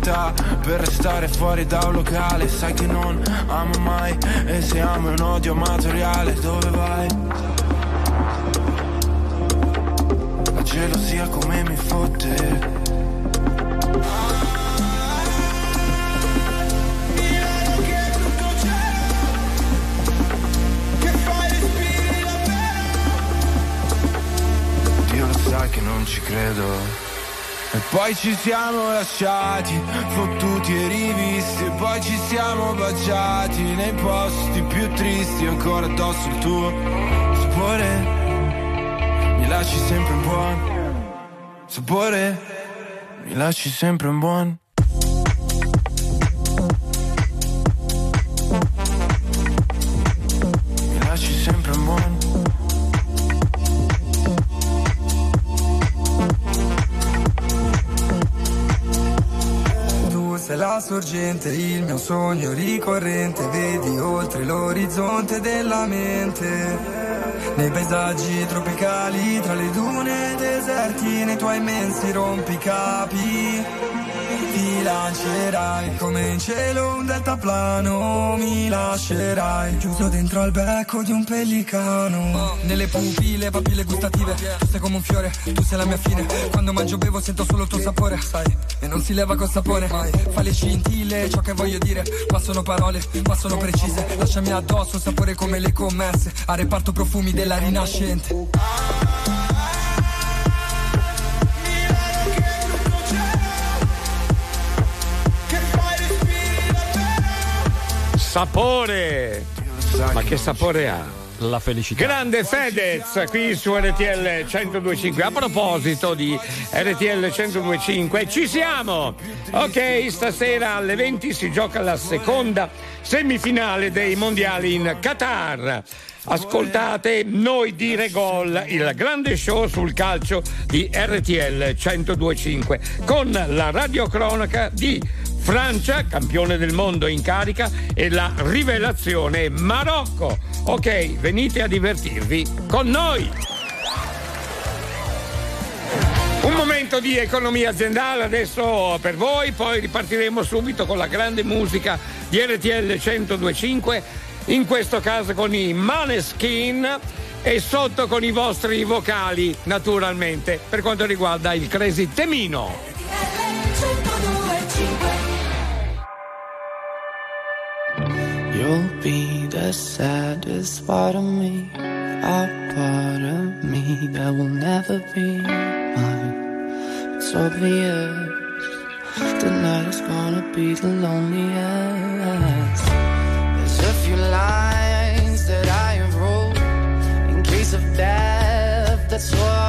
l'età per restare fuori da un locale. Sai che non amo mai e se amo è un odio amatoriale. Dove vai? La gelosia come mi fotte. Dio lo sai che non ci credo. E poi ci siamo lasciati, fottuti e rivisti, e poi ci siamo baciati nei posti più tristi, ancora addosso il tuo sapore. Mi lasci sempre un buon sapore, mi lasci sempre un buon.
Sorgente, il mio sogno ricorrente, vedi oltre l'orizzonte della mente. Nei paesaggi tropicali, tra le dune deserti, nei tuoi immensi rompicapi. Lancerai come in cielo un deltaplano, mi lascerai chiuso dentro al becco di un pellicano. Nelle pupille, papille gustative, tu sei come un fiore, tu sei la mia fine. Quando mangio bevo sento solo il tuo sapore, sai, e non si leva col sapore. Fa le scintille, ciò che voglio dire, ma sono parole, ma sono precise. Lasciami addosso sapore come le commesse, a reparto profumi della rinascente.
Sapore! Ma che sapore ha?
La felicità.
Grande Fedez qui su RTL 1025. A proposito di RTL 1025, ci siamo! Ok, stasera alle 20 si gioca la seconda semifinale dei mondiali in Qatar. Ascoltate Noi dire gol, il grande show sul calcio di RTL 1025 con la radiocronaca di Francia, campione del mondo in carica, e la rivelazione Marocco. Ok, venite a divertirvi con noi. Un momento di economia aziendale adesso per voi, poi ripartiremo subito con la grande musica di RTL 1025, in questo caso con i Maneskin e sotto con i vostri vocali naturalmente per quanto riguarda il Crazy Temino.
You'll be the saddest part of me, a part of me that will never be mine. It's obvious tonight is gonna be the loneliest. There's a few lines that I have wrote in case of death. That's what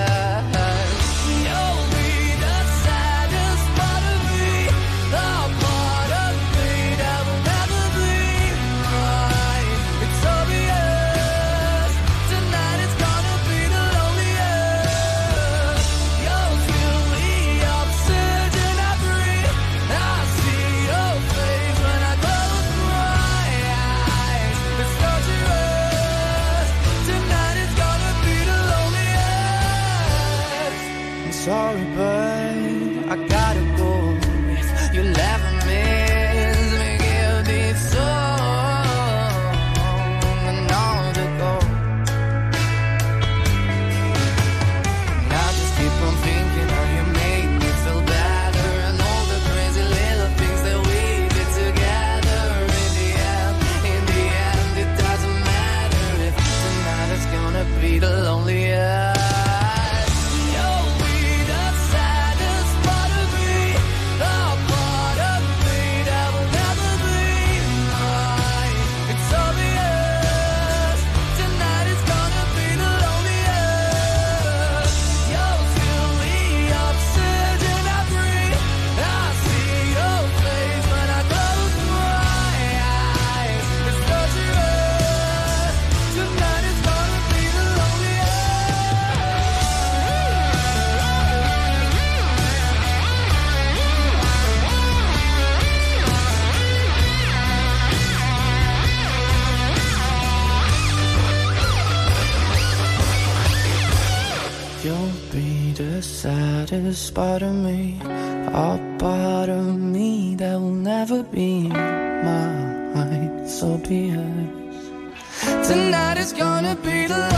this part of me, a part of me that will never be mine. So be it. Tonight is gonna be the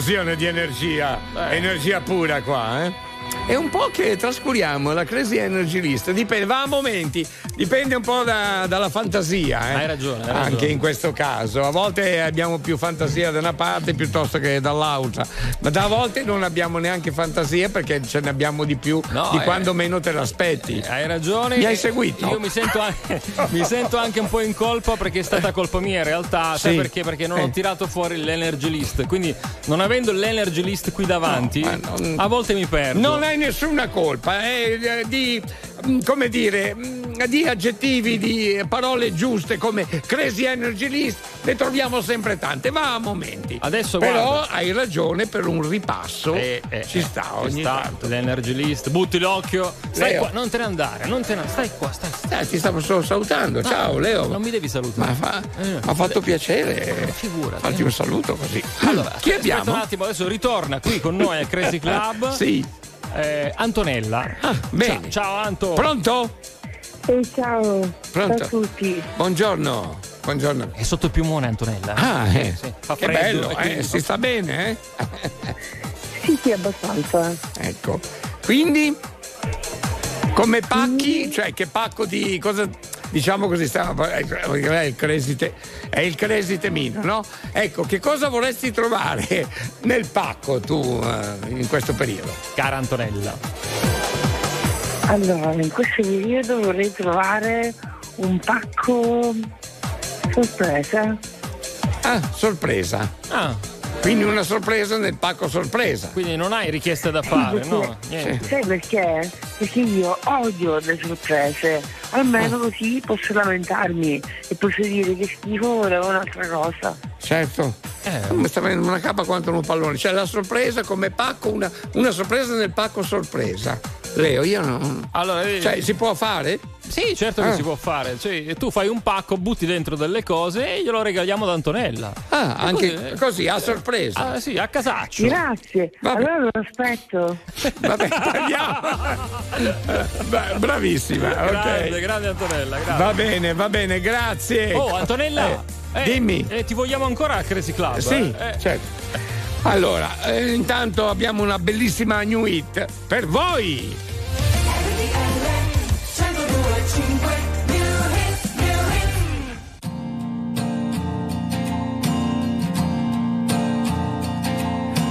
Esplosione di energia, energia pura qua, eh? È un po' che trascuriamo la Crazy Energy List, dipende, va a momenti, dipende un po' da- dalla fantasia. eh.
Hai ragione, hai
Anche
ragione.
in questo caso. A volte abbiamo più fantasia da una parte piuttosto che dall'altra, ma da volte non abbiamo neanche fantasia perché ce ne abbiamo di più di
eh.
quando meno te l'aspetti.
Hai ragione.
Mi hai
Eh,
seguito?
Io mi sento, anche, <laughs> mi sento anche un po' in colpa perché è stata colpa mia in realtà. Sai
Sì.
perché? Perché non ho
Eh.
tirato fuori l'energy list. Quindi non avendo l'energy list qui davanti, a volte mi perdo.
Non hai nessuna colpa, è eh, di, mm, come dire, mm, di aggettivi, di parole giuste come Crazy Energy List, ne troviamo sempre tante, va a momenti.
Adesso
Però
guarda.
hai ragione per un ripasso,
Eh, eh,
ci
eh,
sta
ci
ogni
sta,
tanto.
L'energy list, butti l'occhio. Stai
Leo.
qua, non te ne andare, non te ne stai qua, stai.
Eh, ti stavo solo salutando, ciao Leo.
Non mi devi salutare.
Ma fa-
Eh,
ha fatto piacere
figurati.
farti un saluto così.
Allora,
chi
aspetta
abbiamo?
un attimo, adesso ritorna qui con noi al Crazy <laughs> Club.
Sì.
Eh, Antonella.
bene.
Ciao, ciao Anto.
Pronto?
Ciao.
Pronto?
Ciao a tutti.
Buongiorno. Buongiorno.
È sotto il piumone Antonella.
Ah, eh.
Sì, fa
che
freddo
bello,
e quindi
eh,
fa-
si sta bene, eh?
Sì, sì, abbastanza.
Ecco. Quindi, come pacchi, cioè che pacco di cosa. Diciamo così, sta- è il crazy te- è il crazy temino, no? Ecco, che cosa vorresti trovare nel pacco tu eh, in questo periodo?
Cara Antonella.
Allora, in questo periodo vorrei trovare un pacco sorpresa.
Ah, sorpresa.
Ah.
Quindi una sorpresa nel pacco sorpresa.
Quindi non hai richieste da
Sì,
fare,
perché-
no? Niente.
Sai perché? Perché io odio le sorprese. Almeno
Ah.
così posso lamentarmi e posso dire che schifo volevo un'altra cosa.
Certo. Mi sta venendo una capa quanto un pallone. Cioè la sorpresa come pacco, una, una sorpresa nel pacco sorpresa. Leo, io non.
Allora, eh,
Cioè, si può fare?
Sì, certo che
Ah.
si può fare. Cioè, tu fai un pacco, butti dentro delle cose e glielo regaliamo ad Antonella.
Ah,
E
anche
così-
così, a sorpresa.
Ah, sì, a casaccio.
Grazie. Allora lo aspetto. <laughs>
Vabbè, tagliamo. <laughs> Beh, Bravissima,
Grande,
ok.
grande Antonella, grazie.
Va bene, va bene, grazie.
Oh, Antonella,
Eh,
eh,
dimmi.
eh, ti vogliamo ancora al Crazy Club?
Sì,
eh? Eh,
certo. Allora, eh, intanto abbiamo una bellissima new hit per voi.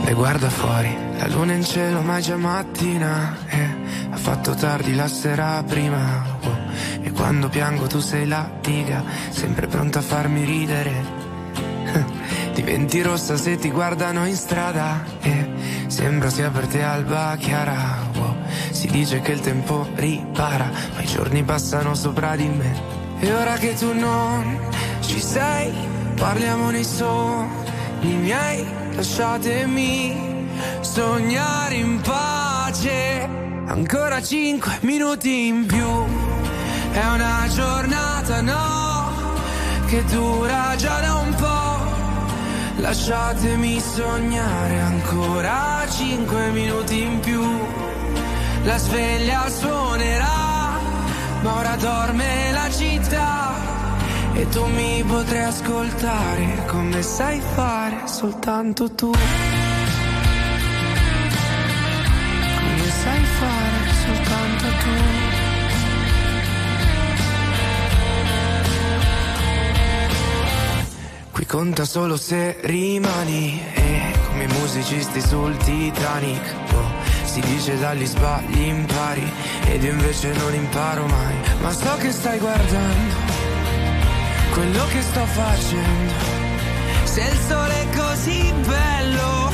E guarda fuori, la luna in cielo ma è già mattina eh, Ha fatto tardi la sera prima oh, E quando piango tu sei la diga Sempre pronta a farmi ridere Diventi rossa se ti guardano in strada. E Sembra sia per te alba chiara. Oh, Si dice che il tempo ripara Ma i giorni passano sopra di me. E ora che tu non ci sei Parliamo nei sogni miei. Lasciatemi sognare in pace. Ancora cinque minuti in più. È una giornata no Che dura già da un po' Lasciatemi sognare ancora cinque minuti in più La sveglia suonerà Ma ora dorme la città e tu mi potrai ascoltare come sai fare soltanto tu. Conta solo se rimani e come i musicisti sul Titanic. oh, si dice dagli sbagli impari ed io invece non imparo mai. Ma so che stai guardando quello che sto facendo. Se il sole è così bello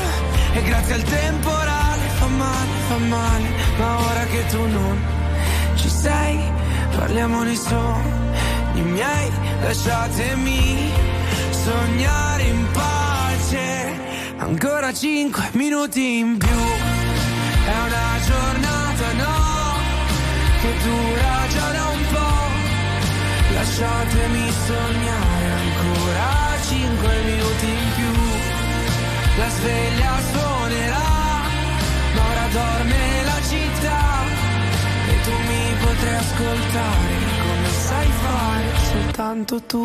e grazie al temporale fa male, fa male, ma ora che tu non ci sei, parliamo nei sogni miei, lasciatemi sognare in pace. Ancora cinque minuti in più, è una giornata no, che dura già da un po'. Lasciatemi sognare ancora cinque minuti in più. La sveglia suonerà, ma ora dorme la città. E tu mi potrai ascoltare come sai fare soltanto tu.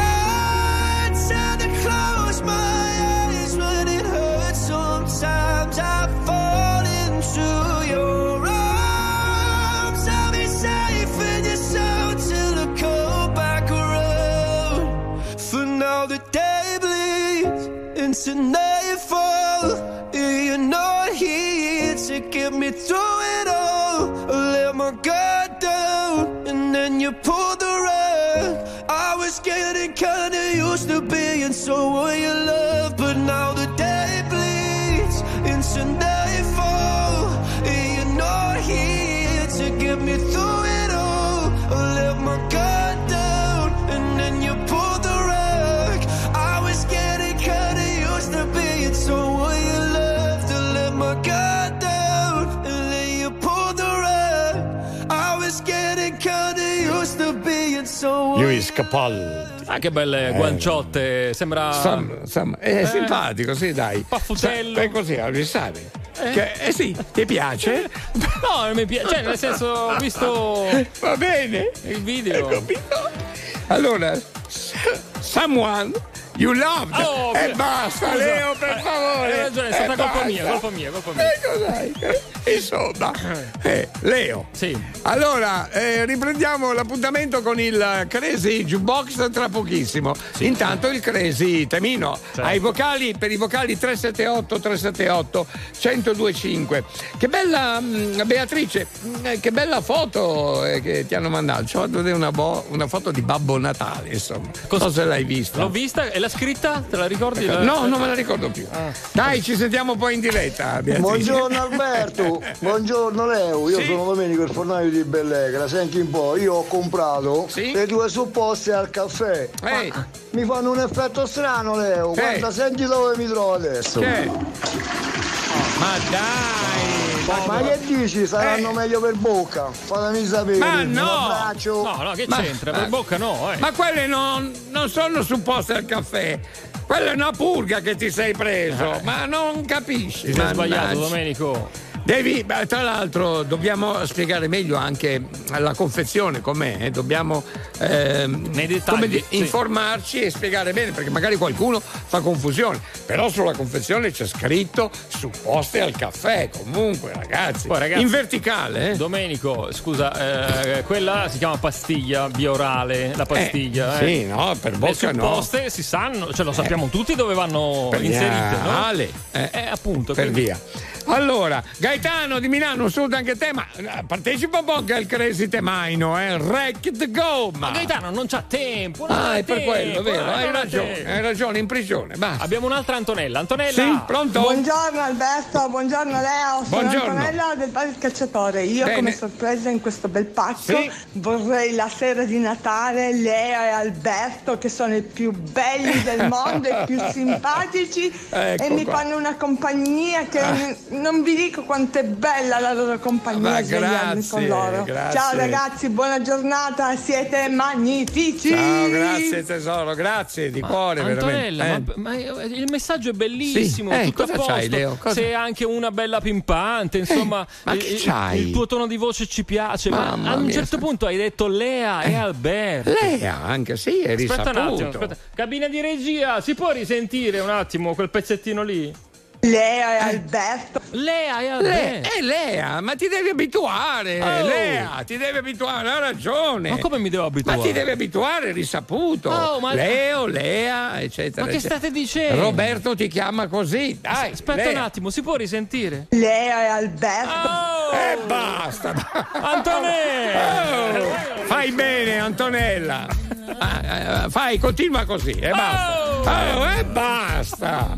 me through it all. I let my guard down, and then you pulled the rug. I was getting kinda used to being someone
Capaldi.
Ah, che belle guanciotte, sembra.
Sam- Sam- è
Eh.
simpatico, sì, dai.
Paffutello.
Sa- È così, lo sai.
Eh?
Che- eh sì, ti piace? <laughs>
No, non mi piace. Cioè, nel senso, ho visto. <laughs>
Va bene.
Il video.
Allora, s- someone you loved.
Oh,
e basta,
scusa.
Leo, per
Eh,
favore.
hai ragione, è stata colpa mia, colpa mia, colpa mia.
Eh, cos'hai? Eh, Insomma, eh, Leo.
Sì.
Allora, eh, riprendiamo l'appuntamento con il Crazy Jukebox tra pochissimo. Intanto il Crazy Temino.
Certo.
Ai vocali, per i vocali 378 378 1025. Che bella mm, Beatrice, mm, eh, che bella foto eh, che ti hanno mandato. Ci ho fatto vedere una, bo- una foto di Babbo Natale, insomma. Non so se l'hai vista.
L'ho vista e la scritta? Te la ricordi?
No, non me la ricordo più. Dai, ci sentiamo poi in diretta. Beatrice.
Buongiorno Alberto, <laughs> buongiorno Leo, io
Sì.
sono Domenico il fornaio di Bellegra, senti un po', io ho comprato le due supposte al caffè. Ma mi fanno un effetto strano Leo,
Che?
guarda senti dove mi trovo adesso.
Che? Ma dai!
Ma che dici? Saranno meglio per bocca? Fatemi sapere.
Ma no!
No, no, che
Ma-
c'entra? Per bocca no, eh.
Ma quelle non, non sono supposte al caffè. Quella è una purga che ti sei preso, ma non capisci.
Ti sei sbagliato. Domenico.
Devi, tra l'altro, dobbiamo spiegare meglio anche la confezione com'è. eh, Dobbiamo ehm,
dettagli,
di-
sì.
informarci e spiegare bene, perché magari qualcuno fa confusione. Però sulla confezione c'è scritto supposte al caffè. Comunque, ragazzi,
Poi, ragazzi,
in verticale. eh?
Domenico, scusa, eh, quella si chiama pastiglia biorale, la pastiglia.
Eh,
eh.
sì, no, per
Le
bocca no.
supposte si sanno, cioè lo sappiamo tutti dove vanno inserite, no?
Ale, eh,
Eh, appunto.
per
quindi-
via. Allora, Gaetano di Milano, saluta anche te, ma eh, partecipa un po' anche al Crazy Temaino, eh? Wreck the Go!
Ma Gaetano non c'ha tempo. non
Ah, è per
tempo,
quello, vero?
non
Hai
ha
ragione,
tempo.
hai ragione, in prigione. Basta.
Abbiamo un'altra Antonella. Antonella!
Sì, pronto?
Buongiorno Alberto, buongiorno Leo, sono
Buongiorno.
Antonella del Bar del Cacciatore. Io
Bene.
come sorpresa in questo bel pacco
Sì.
vorrei la sera di Natale Leo e Alberto che sono i più belli del mondo, i più <laughs> simpatici
Ecco
e mi
qua.
fanno una compagnia che
Ah.
Non vi dico quanto è bella la loro compagnia
Ma
con
grazie,
loro.
grazie.
Ciao ragazzi, buona giornata, siete magnifici!
Ciao, grazie tesoro, grazie di cuore,
Antonella,
veramente.
ma, ma il messaggio è bellissimo,
Sì, eh,
tutto a
cosa
posto.
c'hai, Leo? Cosa-
Sei anche una bella pimpante, insomma,
ma
il, il-
c'hai?
il tuo tono di voce ci piace,
Mamma
ma a un
mia,
certo punto hai detto Lea e Alberto.
Lea, anche sì, è
Aspetta un attimo,
risaputo.
aspetta. Cabina di regia, si può risentire un attimo quel pezzettino lì?
Lea e Alberto.
Lea e
Lea,
Alberto.
è Lea, ma ti devi abituare.
Oh.
Lea, ti devi abituare, ha ragione.
Ma come mi devo
Ma
abituare?
ti devi abituare, è risaputo.
Oh, ma-
Leo, Lea, eccetera.
Ma che
eccetera.
state dicendo?
Roberto ti chiama così, dai.
Aspetta
Lea.
un attimo, si può risentire?
Lea e Alberto.
E basta.
Antonella!
Oh, fai bene, Antonella. Ah, eh, Fai, continua così, e basta. Oh, e basta.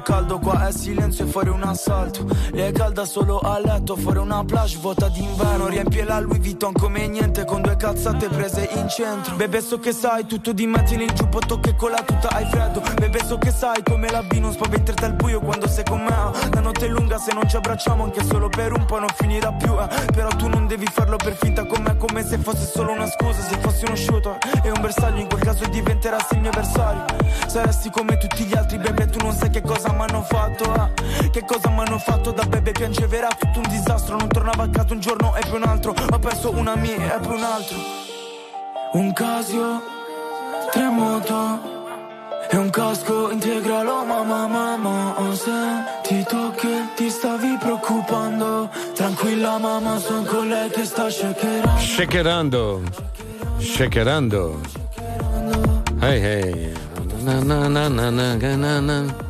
caldo Qua è silenzio e fuori un assalto Lei è calda solo a letto Fuori una plage vuota d'inverno. Riempie la Louis Vuitton come niente Con due cazzate prese in centro. Bebe so che sai tutto di me Tieni il giubbotto che con la tuta hai freddo. Bebe so che sai come la B Non spaventerti al buio quando sei con me. La notte è lunga se non ci abbracciamo Anche solo per un po' non finirà più eh. Però tu non devi farlo per finta con me Come se fosse solo una scusa Se fossi uno shooter. E un bersaglio In quel caso diventerassi il mio avversario. Saresti come tutti gli altri bebe Tu non sai che cosa mi hanno fatto eh. Che cosa mi hanno fatto da bebe Piangeva tutto un disastro Non tornavo a casa un giorno e poi un altro. Ho perso una mia e poi un altro. Un Casio, tre moto e un casco integralo. Mamma mamma Ho sentito che ti stavi preoccupando. Tranquilla mamma sono con lei che sta shakerando.
Shakerando. Shakerando. Hey, hey. Na, na, na, na, na, na,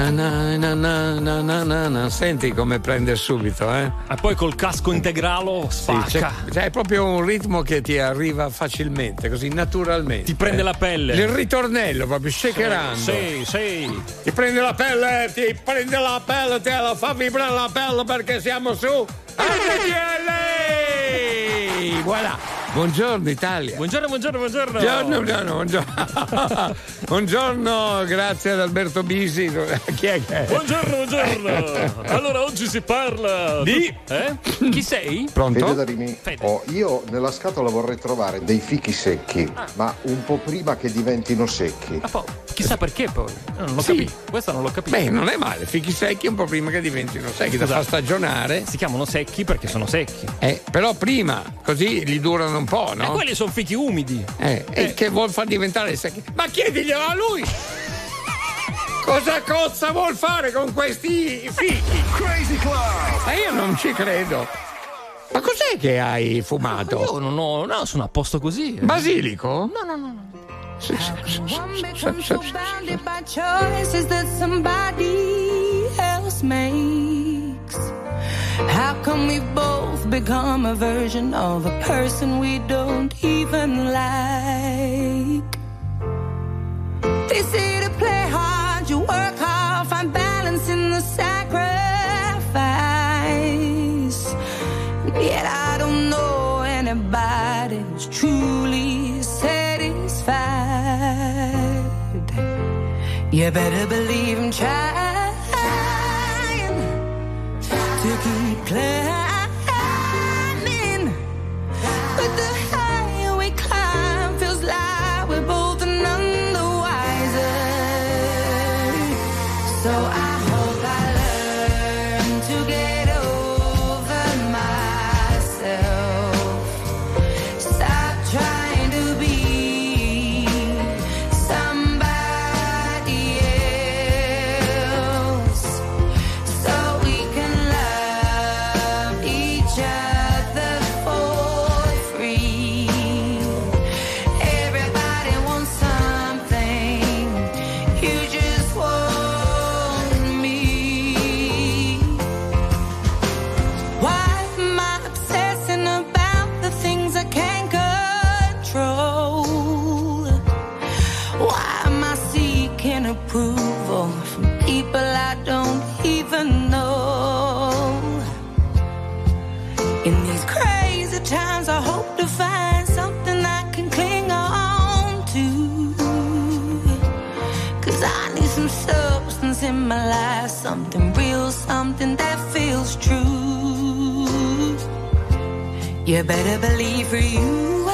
na. Na, na, na, na, na, na. Senti come prende subito, eh?
E poi col casco integralo
Sì,
spacca.
c'è, c'è proprio un ritmo che ti arriva facilmente, così naturalmente.
Ti prende la pelle.
Il ritornello proprio shakerando.
Sì, sì.
Ti prende la pelle, ti prende la pelle, te la fa vibrare la pelle perché siamo su RTL! Voilà. Buongiorno Italia.
Buongiorno, buongiorno, buongiorno.
Buongiorno, buongiorno, buongiorno. <laughs> Buongiorno, grazie ad Alberto Bisi. Chi è che è?
Buongiorno, buongiorno. Allora, oggi si parla
Di-
Eh? Chi sei?
Fede da Rimini. Oh, io nella scatola vorrei trovare dei fichi secchi, ma un po' prima che diventino secchi.
Ah, poi, chissà perché poi. Io Non l'ho
Sì.
capito. Questo non l'ho capito.
Beh, non è male, fichi secchi un po' prima che diventino secchi, da far stagionare.
Si chiamano secchi perché sono secchi.
Eh, però prima, così li durano un po',
E
no?
quelli sono fichi umidi.
Eh, e che vuol far diventare secchi? Ma chiediglielo a lui! Cosa cozza vuol fare con questi fichi?
Crazy Club.
Ma io non ci credo. Ma cos'è che hai fumato?
Io non ho. No, sono a posto così. eh.
Basilico?
No, no, no. no.
One becomes so bounded by choices that somebody else makes. How come we both become a version of a person we don't even like? They say to play hard, you work hard, find balance in the sacrifice. Yet I don't know anybody who's truly You better believe I'm trying to keep climbing. Something real, something that feels true. You better believe for you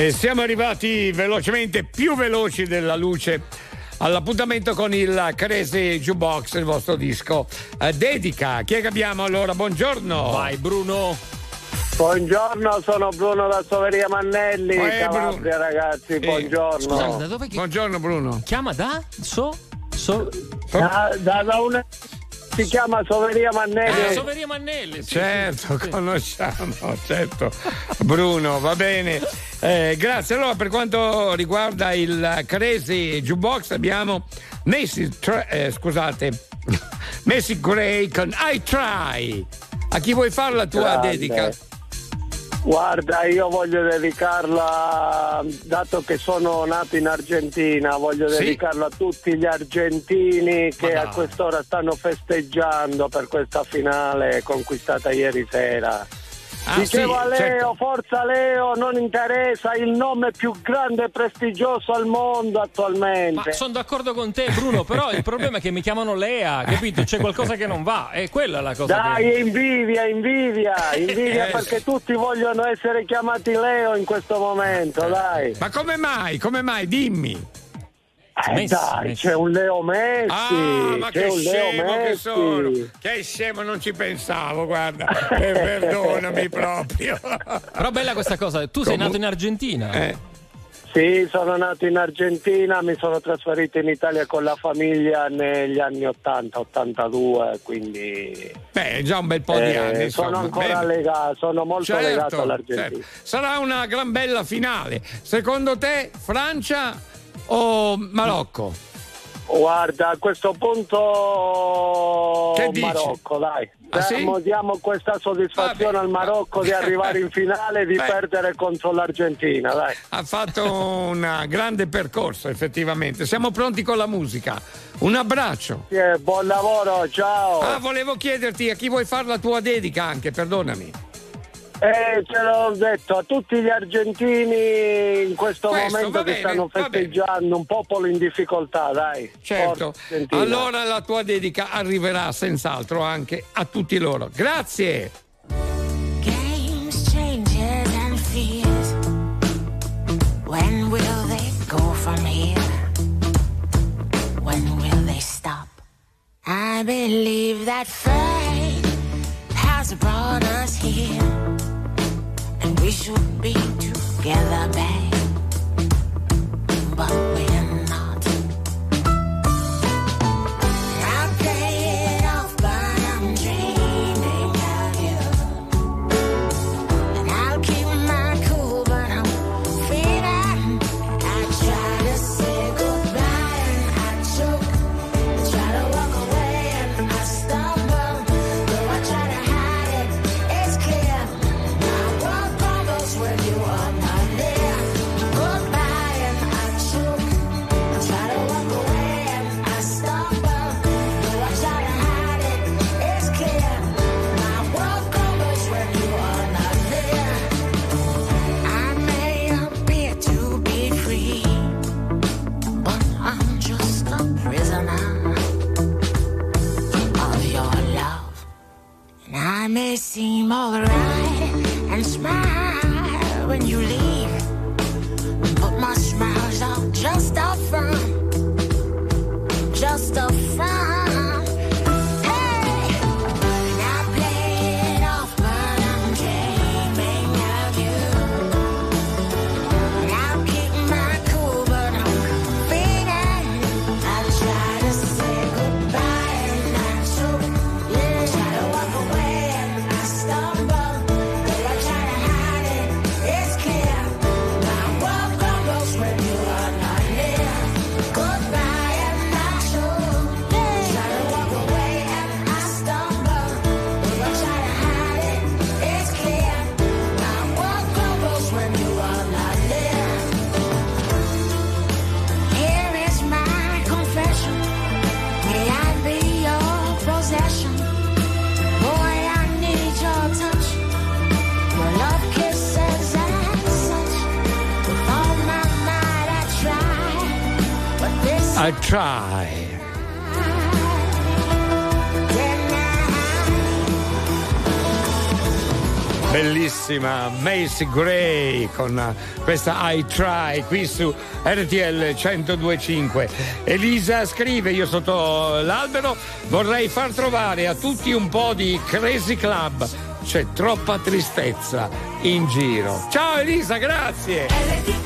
E siamo arrivati velocemente, più veloci della luce. All'appuntamento con il Crazy Jukebox, il vostro disco. Eh, dedica, chi è che abbiamo allora? Buongiorno.
Vai Bruno.
Buongiorno, sono Bruno da Soveria Mannelli,
Eh,
Calabria ragazzi, buongiorno.
Scusa, da dove che...
Buongiorno Bruno.
Chiama da? So? So?
Da, da- da una... Si chiama Soveria Mannelli.
Eh, Soveria Mannelli, sì,
certo,
sì, sì.
conosciamo, certo. Bruno, va bene. Eh, grazie. Allora, per quanto riguarda il Crazy Jukebox, abbiamo Messi, Tra- eh, scusate, <laughs> Messi Gray con I Try. A chi vuoi fare la tua
Grande.
dedica?
Guarda, io voglio dedicarla, dato che sono nato in Argentina, voglio
Sì.
dedicarla a tutti gli argentini che a quest'ora stanno festeggiando per questa finale conquistata ieri sera.
Ah,
Dicevo
sì,
a Leo,
certo.
forza Leo, non interessa il nome più grande e prestigioso al mondo attualmente.
Ma sono d'accordo con te, Bruno, però il problema è che mi chiamano Lea, capito? C'è qualcosa che non va, e quella è la cosa
Dai,
che.
invidia, invidia, <laughs> invidia
Eh,
perché tutti vogliono essere chiamati Leo in questo momento, dai.
Ma come mai? Come mai? Dimmi.
Eh,
Messi,
dai,
Messi.
c'è un Leo Messi.
Ah, ma
c'è
che
un Leo
scemo che sono! Che scemo, non ci pensavo, guarda. Eh, <laughs> perdonami proprio.
Però bella questa cosa, tu sei
Comu-
nato in Argentina.
Eh.
Sì, sono nato in Argentina, mi sono trasferito in Italia con la famiglia negli anni 80, 82, quindi
Beh, è già un bel po' di
eh,
anni.
sono ancora
Bene.
legato, sono molto
Certo,
legato all'Argentina.
certo. Sarà una gran bella finale. Secondo te, Francia o Marocco?
Guarda, a questo punto
Che dici?
Marocco, dai.
Ah, sì?
Diamo, questa soddisfazione al Marocco di arrivare in finale e di
Beh.
perdere contro l'Argentina, dai.
Ha fatto un grande percorso, effettivamente. Siamo pronti con la musica. Un abbraccio.
Sì, eh, buon lavoro, ciao.
Ah, volevo chiederti a chi vuoi fare la tua dedica anche, perdonami.
Eh, ce l'ho detto a tutti gli argentini in questo,
Questo,
momento
va
che
bene,
stanno
bene.
festeggiando, un popolo in difficoltà, dai.
Certo.
Forza.
Allora la tua dedica arriverà senz'altro anche a tutti loro. Grazie.
Games, changes, and fears. When will they go from here? When will they stop? I believe that fate has brought us here, we should be together, babe. But we're may seem alright and smile when you leave, but my smile's all just out front.
I try. Bellissima Macy Gray con questa I Try qui su RTL 1025. Elisa scrive: Io sotto l'albero vorrei far trovare a tutti un po' di Crazy Club. C'è troppa tristezza in giro. Ciao Elisa, grazie.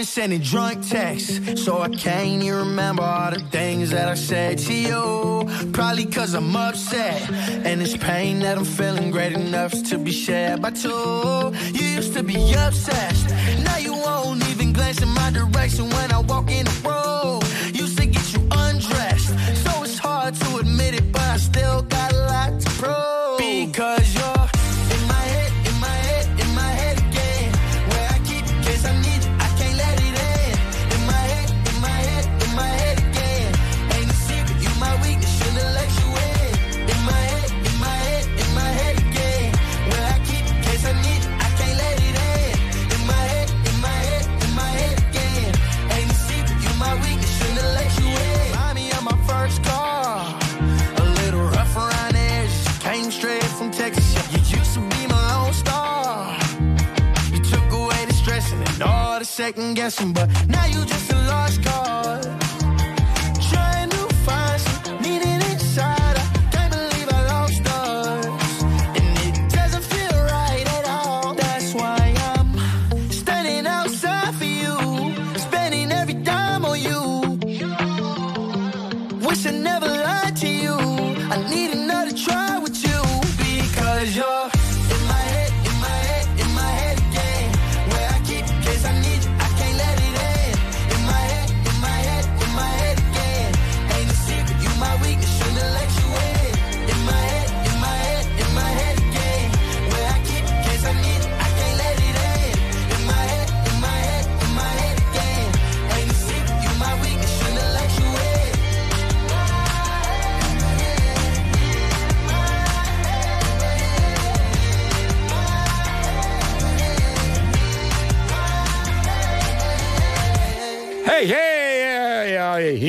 been sending drunk texts, so I can't even remember all the things that I said to you. Probably cause I'm upset, and it's pain that I'm feeling great enough to be shared by two. You used to be obsessed, now you won't even glance in my direction when and all the
second guessing, but now you just a lost cause.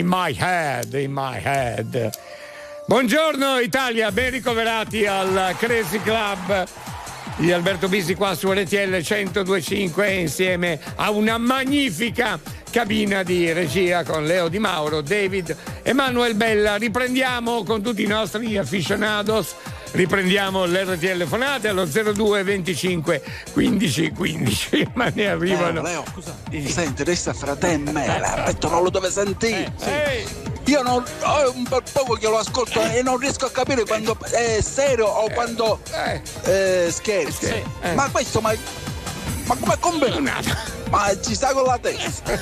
In my head, in my head. Buongiorno Italia, ben ricoverati al Crazy Club di Alberto Bisi qua su RTL 1025 insieme a una magnifica cabina di regia con Leo Di Mauro, David, Emanuel Bella. Riprendiamo con tutti i nostri aficionados. Riprendiamo l'RTL Fonate allo 02 25 15 15, ma ne arrivano.
Leo, scusa. Senti, resta fra te e me, l'aspetto non lo dove sentire. Io non, ho un bel poco che lo ascolto e non riesco a capire quando è serio o quando eh, scherzi. Ma questo, ma, ma come combinato? Ma ci sta con la testa.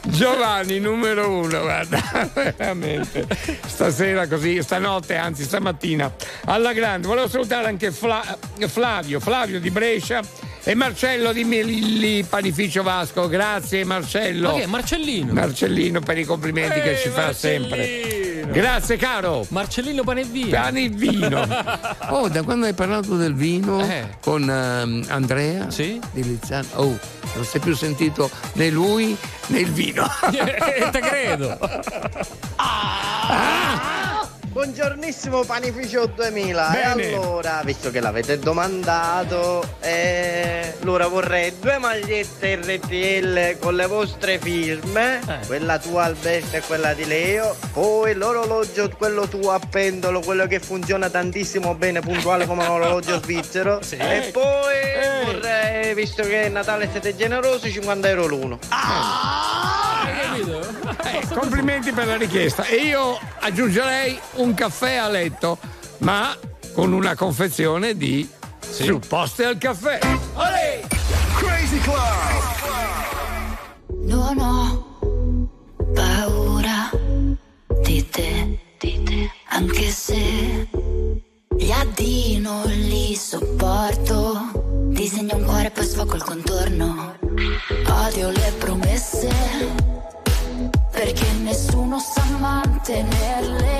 <laughs>
Giovanni numero uno, guarda, <laughs> veramente. Stasera così, stanotte, anzi stamattina, alla grande. Volevo salutare anche Fla- Flavio, Flavio di Brescia e Marcello di Milli Panificio Vasco. Grazie Marcello.
Ma che è Marcellino?
Marcellino per i complimenti che ci fa sempre. Grazie caro.
Marcellino pane e vino.
Pane e vino. <laughs> Oh, da quando hai parlato del vino con ehm, Andrea di Lizzano, oh, non si è più sentito né lui né il vino. <laughs>
Te credo. <laughs>
Buongiornissimo Panificio 2000
Bene.
e allora, visto che l'avete domandato, eh, allora vorrei due magliette RTL con le vostre firme, quella tua Alberto e quella di Leo, poi l'orologio, quello tuo a pendolo, quello che funziona tantissimo bene, puntuale come un orologio <laughs> svizzero, e poi vorrei, visto che è Natale siete generosi, 50 euro l'uno.
Eh, complimenti per la richiesta. E io aggiungerei un caffè a letto, ma con una confezione di supposte al caffè.
Crazy Club.
Non ho paura di te, di te, anche se gli addii non li sopporto. Disegno un cuore e poi sfoco il contorno. Odio le promesse, perché nessuno sa mantenerle.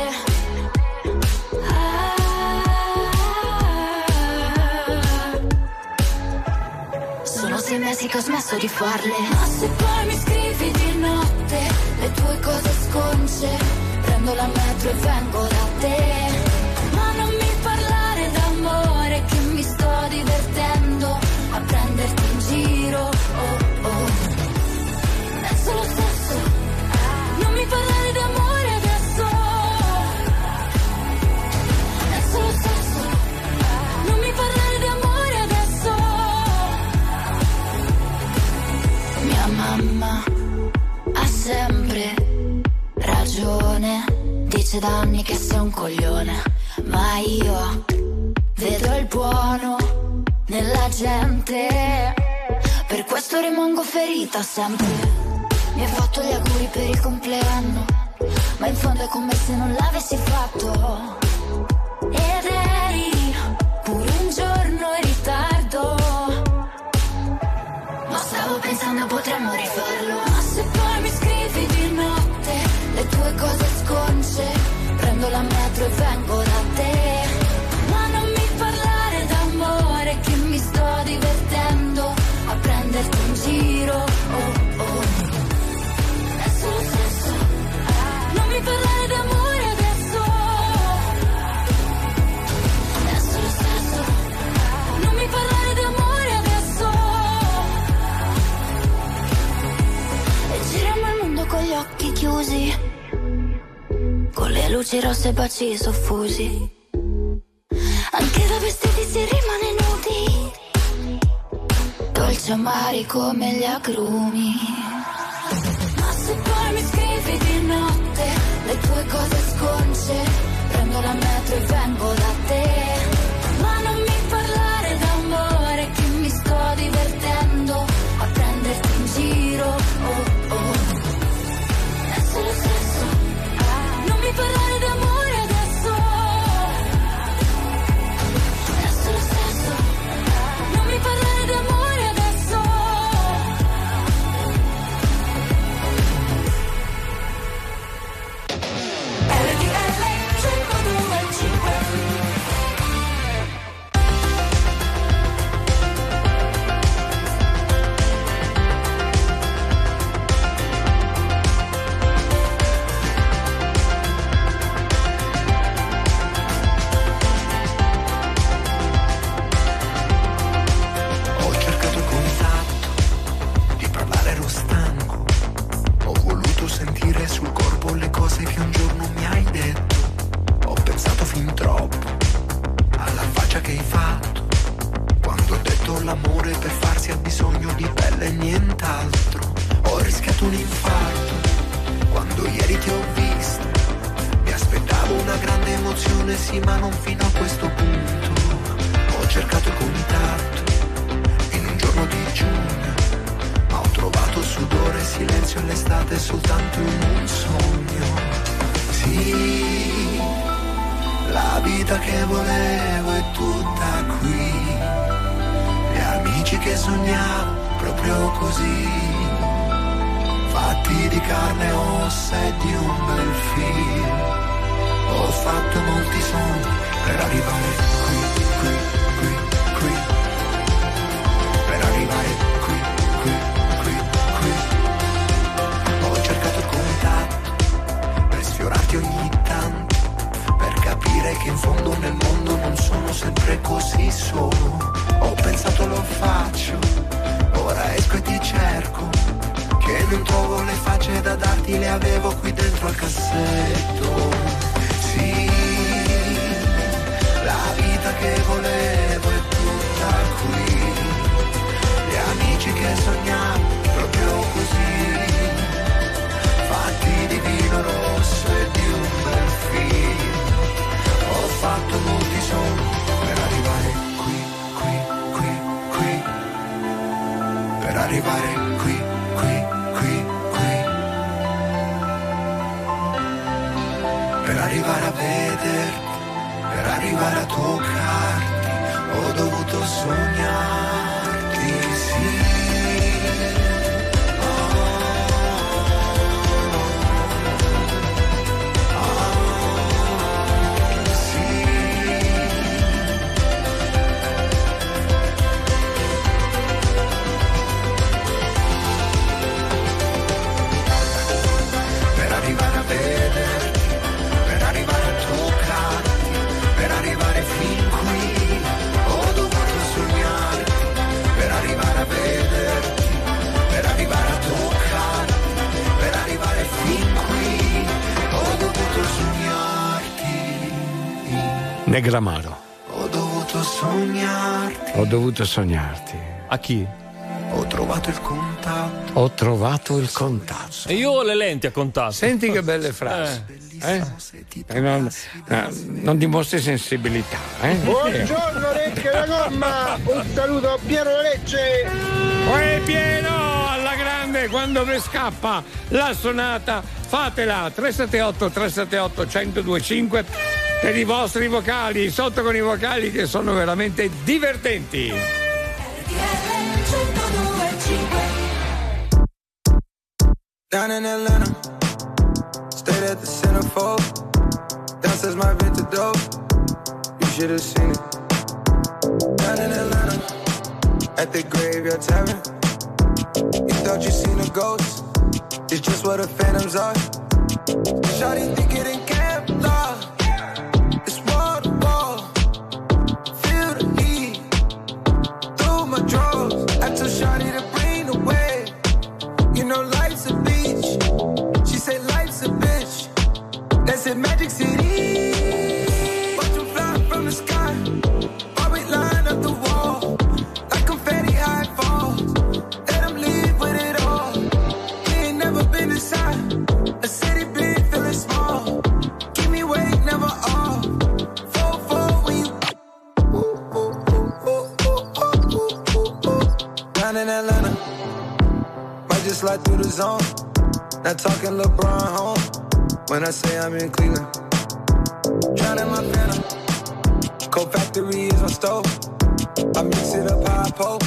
Sono sei mesi che ho smesso di farle. Ma se poi mi scrivi di notte le tue cose sconce, prendo la metro e vengo da te. Ragione. Dice da anni che sei un coglione. Ma io vedo il buono nella gente. Per questo rimango ferita sempre. Mi hai fatto gli auguri per il compleanno. Ma in fondo è come se non l'avessi fatto. Ed eri pure un giorno in ritardo. Ma stavo pensando potremmo rifarlo la metro e vengo da te. Ma non mi parlare d'amore che mi sto divertendo a prenderti in giro. Oh, oh. È. Ah. Non mi parlare d'amore adesso. È solo sesso. Non mi parlare d'amore adesso.
E giriamo il mondo con gli occhi chiusi luci rosse e baci soffusi. Anche da vestiti si rimane nudi. dolci amari come gli agrumi. Ma se poi mi scrivi di notte, le tue cose sconce, prendo la metro e vengo da te.
Negramaro.
Ho dovuto sognarti.
Ho dovuto sognarti.
A chi?
Ho trovato il contatto.
Ho trovato il contatto.
E io ho le lenti a contatto.
Senti che belle frasi. Eh. eh? eh non, eh, non, dimostri sensibilità. Eh?
Buongiorno Recchio la gomma. Un saluto a Piero Lecce.
Uè Piero, alla grande, quando vi scappa la sonata, fatela. 378 378 1025 per i vostri vocali, sotto con i vocali che sono veramente divertenti.
zone. Not talking LeBron home when I say I'm in Cleveland. Drowning my venom. Cold factory is my stove. I mix it up how I.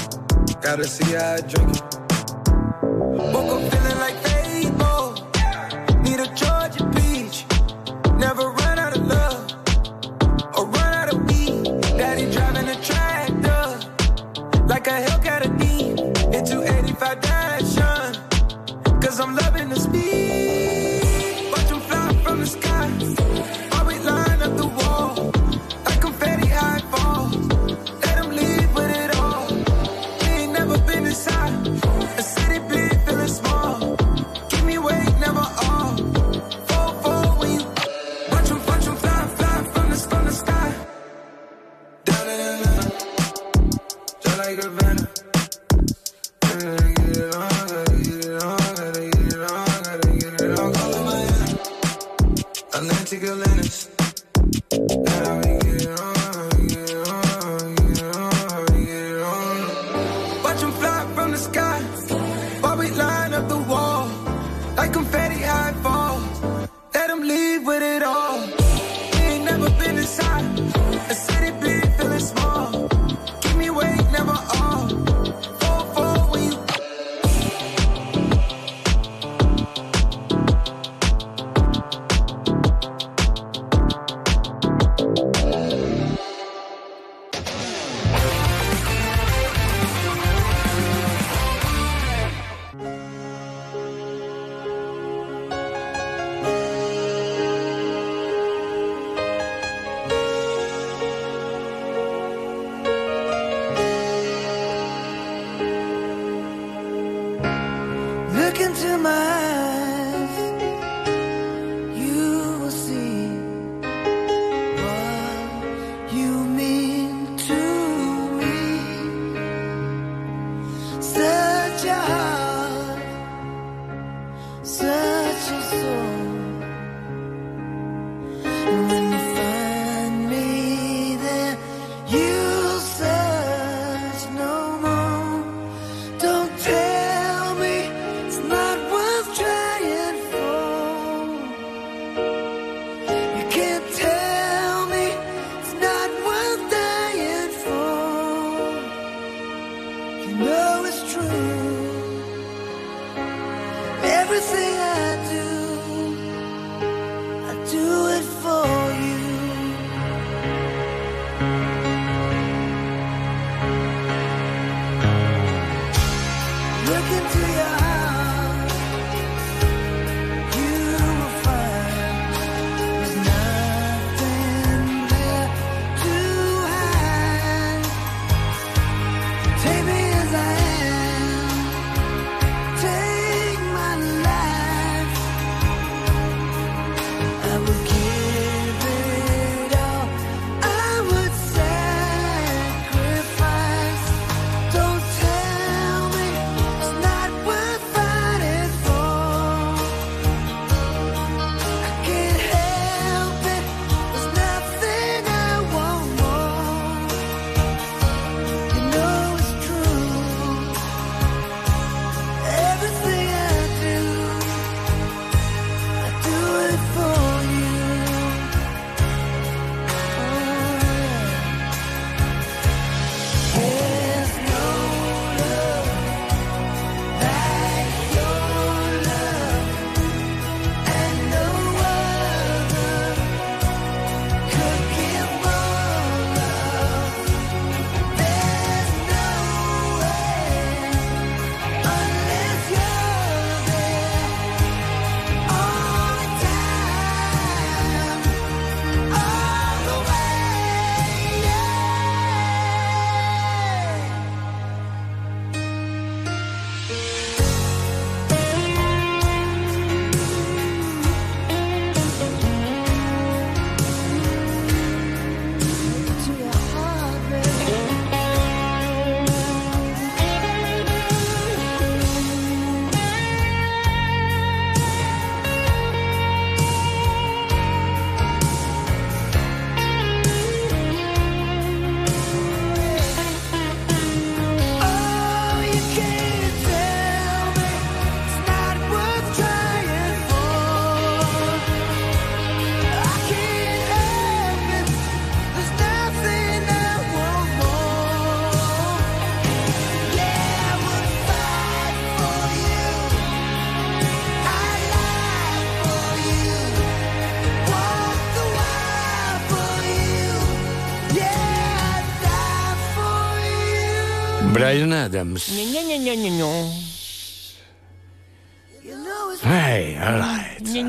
Gotta see how I drink it.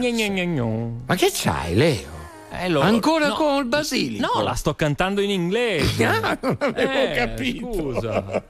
Gna gna gna.
Ma che c'hai, Leo?
Eh, lo-
Ancora
no.
con il basilico?
No, la sto cantando in inglese. <laughs>
Ah, non avevo
Eh,
capito.
Scusa.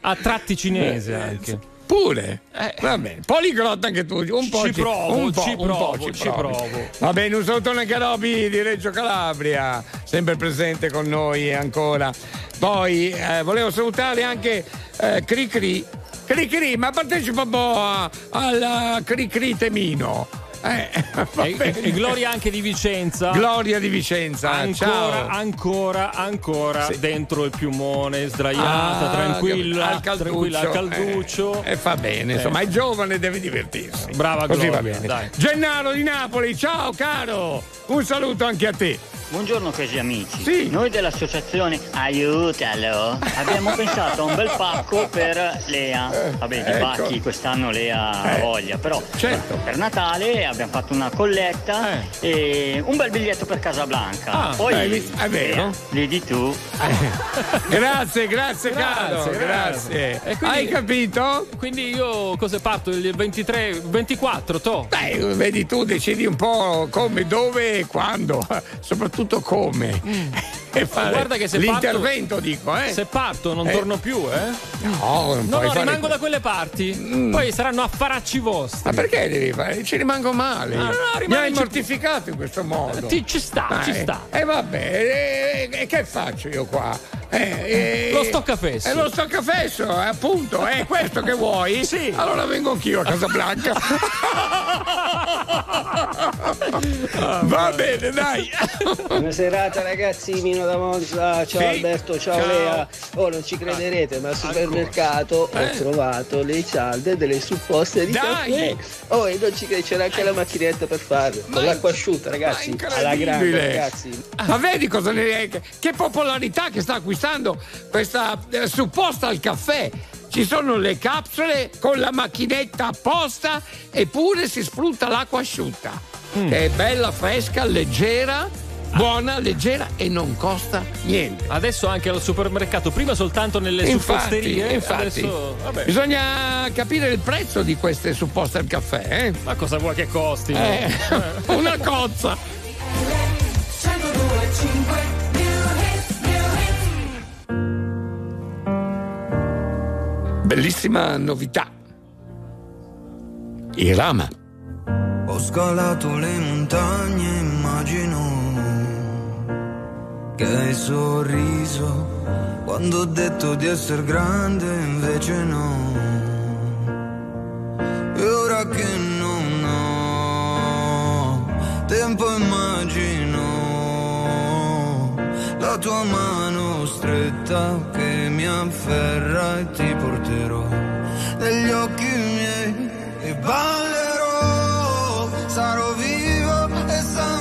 A tratti cinese anche.
Pure? Va bene. Poliglotta anche tu. Un po'
Ci provo,
un po',
ci
un
provo,
po'
ci provo.
Va bene, un salutone anche a Roby di Reggio Calabria, sempre presente con noi ancora. Poi eh, volevo salutare anche eh, Cricri. Cricri, ma partecipa un po' al Cricri Temino. Eh, <laughs>
E, e- Gloria anche di Vicenza.
Gloria di Vicenza.
Ancora,
Ciao.
ancora, ancora dentro il piumone, sdraiata,
Ah,
tranquilla,
al calduccio,
tranquilla al calduccio.
E fa bene, insomma, è giovane, deve divertirsi.
Brava
Così
Gloria,
va bene.
dai.
Gennaro di Napoli, ciao caro! Un saluto anche a te.
Buongiorno cari amici. Noi dell'associazione Aiutalo <laughs> abbiamo pensato a un bel pacco per Lea. Vabbè, di
ecco.
pacchi quest'anno Lea ha
Eh,
voglia, però
certo.
per Natale abbiamo fatto una colletta e un bel biglietto per Casablanca.
Ah,
Poi
beh, è vero.
Lea, vedi tu. <laughs>
Grazie, grazie, caro.
Grazie,
Grazie.
E quindi-
Hai capito?
Quindi io cosa parto? Il 23, 24, to?
Beh, vedi tu, decidi un po' come, dove e quando, <laughs> soprattutto come. E fare
Mm. Guarda che se
l'intervento
parto,
dico, eh.
Se parto non
Eh.
torno più, eh?
No, non
No, no, rimango da quelle parti. Poi saranno affaracci vostri.
Ma perché devi fare? Ci rimango male.
No, no, no,
Mi hai mortificato in questo modo.
Ti- ci sta, ci
Eh,
sta.
E vabbè, e, e che faccio io qua? Eh, eh,
Lo stoccafesso.
È lo stoccafesso, eh, appunto, è questo che vuoi? <laughs>
Sì.
Allora vengo anch'io a Casablanca. <laughs> Va bene, dai. <laughs>
Buona serata ragazzi, Mino da Monza, ciao
Sì,
Alberto, ciao,
ciao.
Lea. Oh, non ci crederete, ma al supermercato ho trovato le cialde delle supposte di
Dai.
caffè. Oh, e non ci crede, c'era anche la macchinetta per farlo. Con l'acqua asciutta, ragazzi. Alla grande,
Incredibile.
ragazzi.
Ma vedi cosa ne che, che popolarità che sta acquistando questa eh, supposta al caffè. Ci sono le capsule con la macchinetta apposta eppure si sprutta l'acqua asciutta.
Mm.
Che è bella, fresca, leggera, buona, leggera e non costa niente.
Adesso anche al supermercato, prima soltanto nelle
Infatti,
supposterie.
infatti.
Adesso, vabbè.
Bisogna capire il prezzo di queste supposte al caffè, eh?
Ma cosa vuoi che costi?
Eh, <laughs> una cozza.
1025
Bellissima novità. Irama.
Ho scalato le montagne, immagino che hai sorriso. Quando ho detto di essere grande, invece no. E ora che non ho tempo, immagino la tua mano stretta che mi afferra e ti porterò negli occhi miei. E ballerò, sarò vivo e sanguinerò,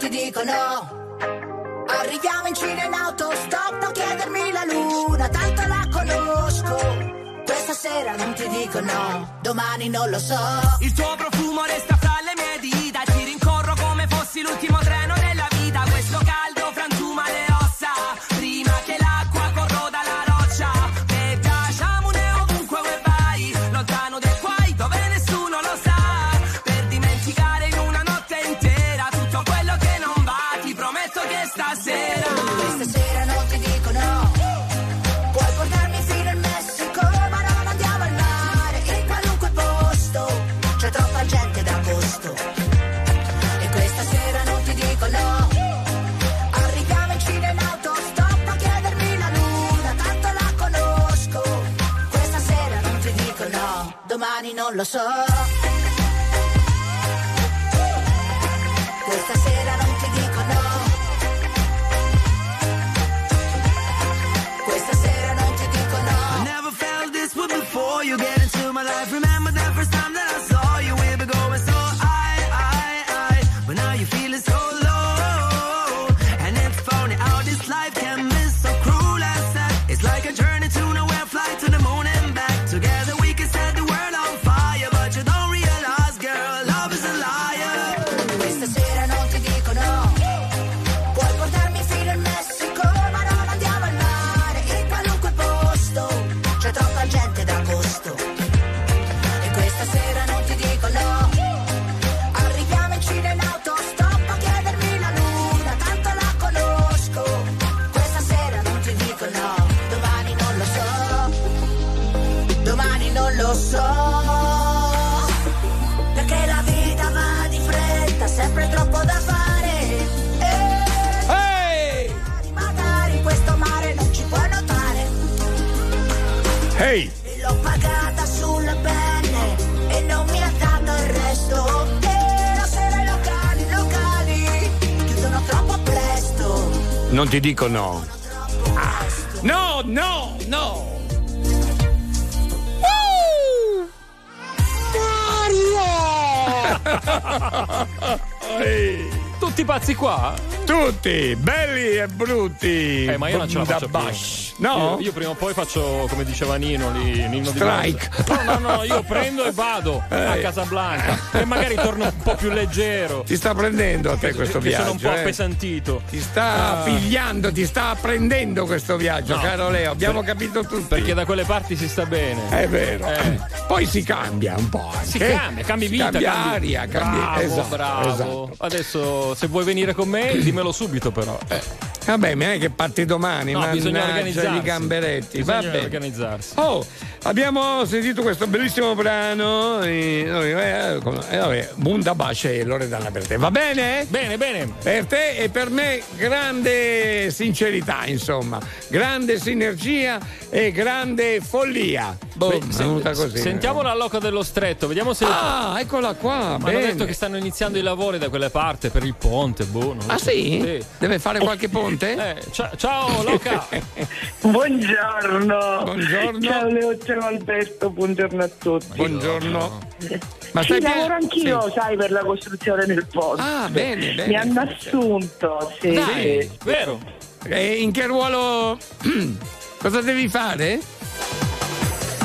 ti
dico no. Arriviamo in Cina in autostop, non chiedermi la luna, tanto la conosco. Questa sera non ti dico no, domani non lo so.
Il tuo ti
dico no.
Ah, No, no, no! <laughs>
Tutti pazzi qua?
Tutti, belli e brutti.
Eh, ma io non ce la
Da
faccio più.
No?
Io, io prima o poi faccio, come diceva Nino, lì, Nino di
Strike.
No, no, no, io prendo e vado a
Eh.
Casablanca. E magari torno un po' più leggero.
Ti sta prendendo a te questo
che
viaggio.
sono un po'
eh.
appesantito.
Ti sta
Ah.
pigliando, ti sta prendendo questo viaggio,
No.
caro Leo. Abbiamo
Per-
capito tutti.
Perché da quelle parti si sta bene.
È vero.
Eh.
Poi si cambia un po'. Anche.
Si cambia, cambi
Si
vita,
Cambia
cambi-
aria, cambia.
Bravo,
esatto,
bravo.
esatto.
Adesso se vuoi venire con me, dimmelo subito però.
Vabbè, ma è che parti domani,
No, bisogna
mannaggia
organizzarsi.
i gamberetti.
Bisogna
Vabbè.
organizzarsi.
Oh, abbiamo sentito questo bellissimo brano. eh, eh, eh, Bunda Bace e Loredana per te. Va bene?
Bene, bene.
Per te e per me grande sincerità, insomma, grande sinergia e grande follia. Boh,
Beh,
così.
Sentiamo la loca dello stretto, vediamo se.
Ah, eccola qua.
Ma hanno detto che stanno iniziando i lavori da quelle parti per il ponte, boh.
Ah
so.
sì? Deve fare qualche ponte?
Eh, cia- ciao Loca! <laughs>
Buongiorno.
Buongiorno.
Ciao Leo, ciao Alberto, buongiorno a tutti.
Buongiorno. Ma
sì,
bene?
lavoro anch'io,
Sì.
sai, per la costruzione del ponte.
Ah, bene, bene.
Mi hanno assunto, sì.
Dai,
sì.
vero?
E in che ruolo. <clears throat> Cosa devi fare?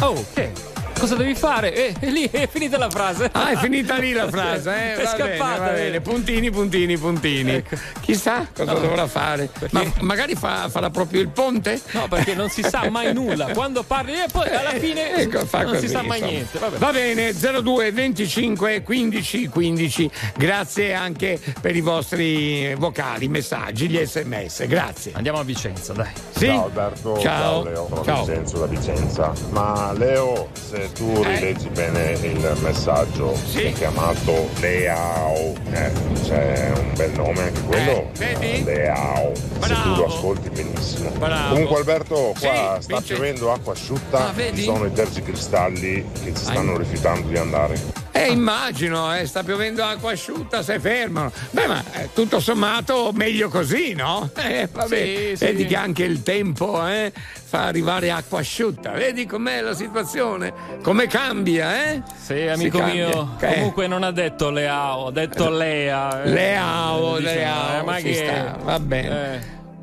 Oh, che? Cosa devi fare? Eh, è lì, è finita la frase.
Ah, è finita lì la frase, eh? <laughs>
È
Va
scappata.
Bene, va bene. Puntini, puntini, puntini.
Ecco.
Chissà cosa
No.
dovrà fare. Ma magari fa- farà proprio il ponte?
No, perché non si sa mai nulla. Quando parli e poi alla fine
Ecco, fa
non
così,
si sa mai
insomma.
niente. Vabbè.
Va bene, 02 25 15 15. Grazie anche per i vostri vocali, messaggi, gli sms. Grazie.
Andiamo a Vicenza, dai.
Sì?
Ciao Alberto,
Ciao.
Leo, sono
Ciao.
Vincenzo da Vicenza. Ma Leo, se tu
Eh?
rileggi bene il messaggio, si è chiamato Leao, eh, c'è un bel nome anche quello.
vedi?
Leao, se tu lo ascolti benissimo.
Bravo.
Comunque Alberto,
Sì,
qua sta
Vincenzo.
piovendo acqua asciutta,
Ah,
ci sono i tergicristalli che ci stanno rifiutando di andare.
Eh, immagino, eh, sta piovendo acqua asciutta, si fermano. Beh, ma eh, tutto sommato meglio così, no? <laughs> Eh, vabbè,
Sì, sì.
vedi che anche il tempo eh, fa arrivare acqua asciutta. Vedi com'è la situazione? Come cambia, eh?
Sì, amico
cambia.
mio.
Eh.
Comunque non ha detto Leao, ha detto Lea. eh.
Leao,
Eh, diciamo,
Leao,
eh, ma che-
sta, va bene.
Eh.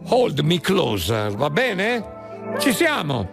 Hold me closer, va bene? Ci siamo.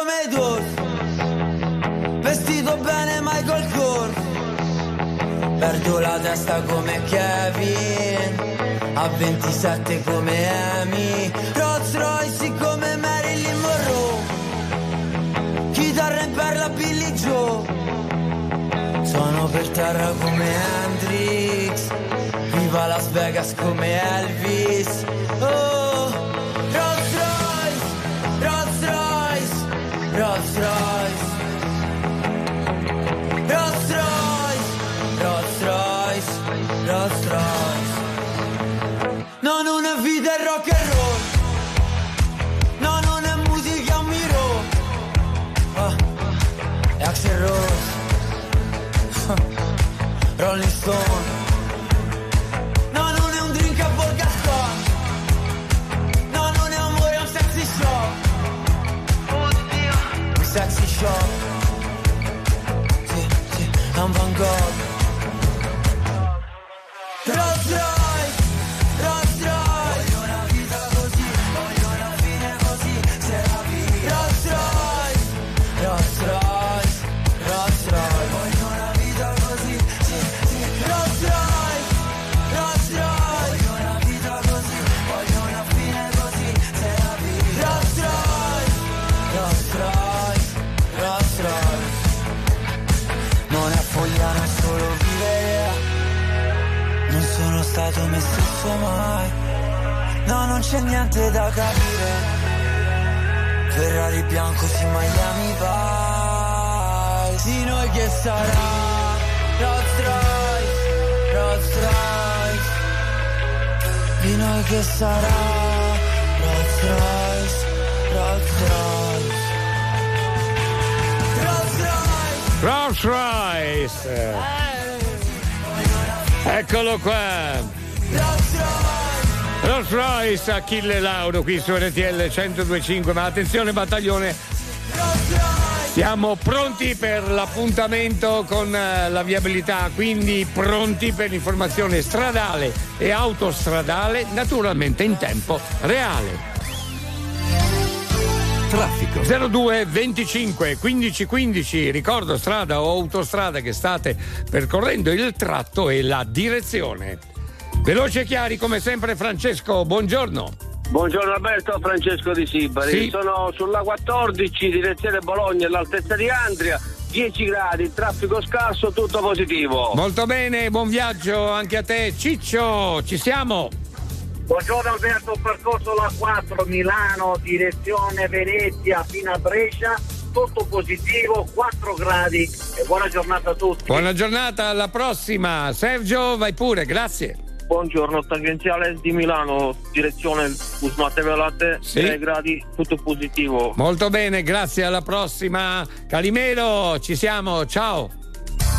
Come Dolph Vestito bene Michael Kors Perdo la testa come Kevin. A 27 come Amy. Rolls Royce come Marilyn Monroe. Chitarra in perla Billy Joe. Sono per terra come Hendrix. Viva Las Vegas come Elvis. Oh Non è vita è rock and roll. No, non è musica, un miro. Ah, <laughs> Rolling Stone sexy shop Sì, sì, è un Van Gogh stesso mai. No, non c'è niente da capire. Ferrari bianco su Miami Vice. Di noi che sarà? Rolls Royce, Rolls Royce. Di noi che sarà? Rolls Royce, Rolls Royce. Rolls Royce.
Rolls Royce. Eccolo qua. Rolls Royce Achille Lauro qui su RTL 1025 ma attenzione battaglione siamo pronti per l'appuntamento con eh, la viabilità, quindi pronti per l'informazione stradale e autostradale, naturalmente in tempo reale.
Traffico.
02 25 15 15, ricordo strada o autostrada che state percorrendo il tratto e la direzione. Veloce e chiari come sempre Francesco, buongiorno.
Buongiorno Alberto, Francesco di Sibari.
Sì.
Sono sulla 14, direzione Bologna, all'altezza di Andria. 10 gradi, traffico scarso, tutto positivo.
Molto bene, buon viaggio anche a te. Ciccio, ci siamo?
Buongiorno Alberto, percorso la 4 Milano, direzione Venezia fino a Brescia, tutto positivo, 4 gradi e buona giornata a tutti.
Buona giornata, alla prossima. Sergio, vai pure, grazie.
Buongiorno, tangenziale di Milano, direzione Usmate Velate,
Sì.
6 gradi, tutto positivo.
Molto bene, grazie, alla prossima. Calimero, ci siamo, ciao.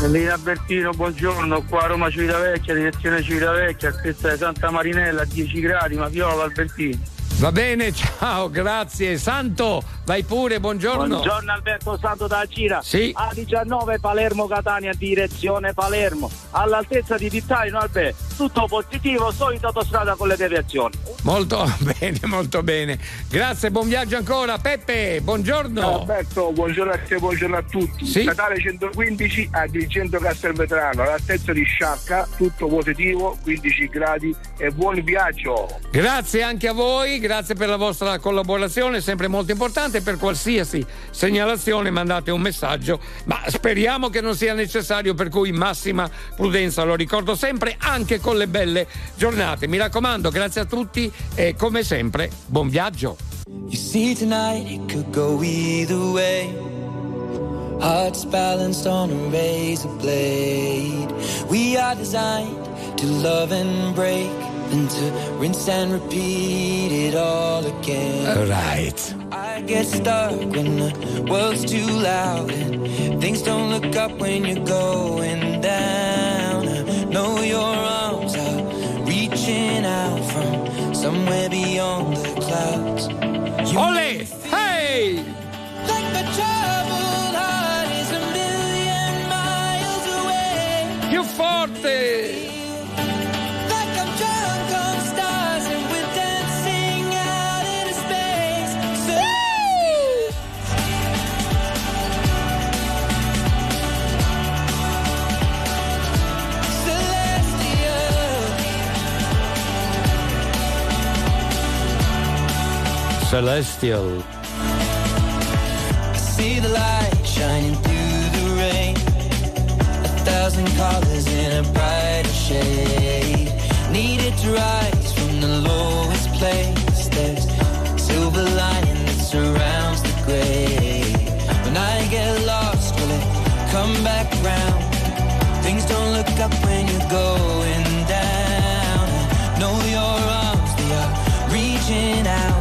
Linea Albertino, buongiorno, qua a Roma Civitavecchia, direzione Civitavecchia, altezza di Santa Marinella, 10 gradi, Maviola Albertino.
Va bene, ciao, grazie. Santo, vai pure, buongiorno.
Buongiorno Alberto Santo da Cira.
Sì.
A19 Palermo Catania, direzione Palermo. All'altezza di Tittaino Albe, tutto positivo, solita autostrada con le deviazioni.
Molto <laughs> bene, molto bene. Grazie, buon viaggio ancora. Peppe, buongiorno.
Alberto, buongiorno a te, buongiorno a tutti.
Sì.
Natale 115 a Agrigento Castelvetrano, all'altezza di Sciacca, tutto positivo, 15 gradi e buon viaggio.
Grazie anche a voi, grazie per la vostra collaborazione, sempre molto importante. Per qualsiasi segnalazione mandate un messaggio, ma speriamo che non sia necessario, per cui massima prudenza, lo ricordo sempre, anche con le belle giornate. Mi raccomando, grazie a tutti e come sempre, buon viaggio.
You see, tonight it could go way. Hearts balanced on a razor blade. We are designed to love and break, and to rinse and repeat it all again.
Right.
I get stuck when the world's too loud and things don't look up when you're going down. I know your arms are reaching out from somewhere beyond the clouds. You
Ole! Hey!
like my troubled heart is a million miles away.
Più forte! Celestial.
I see the light shining through the rain. A thousand colors in a brighter shade. Needed to rise from the lowest place. There's silver lining that surrounds the gray. When I get lost, will it come back round? Things don't look up when you're going down. I know your arms, they are reaching out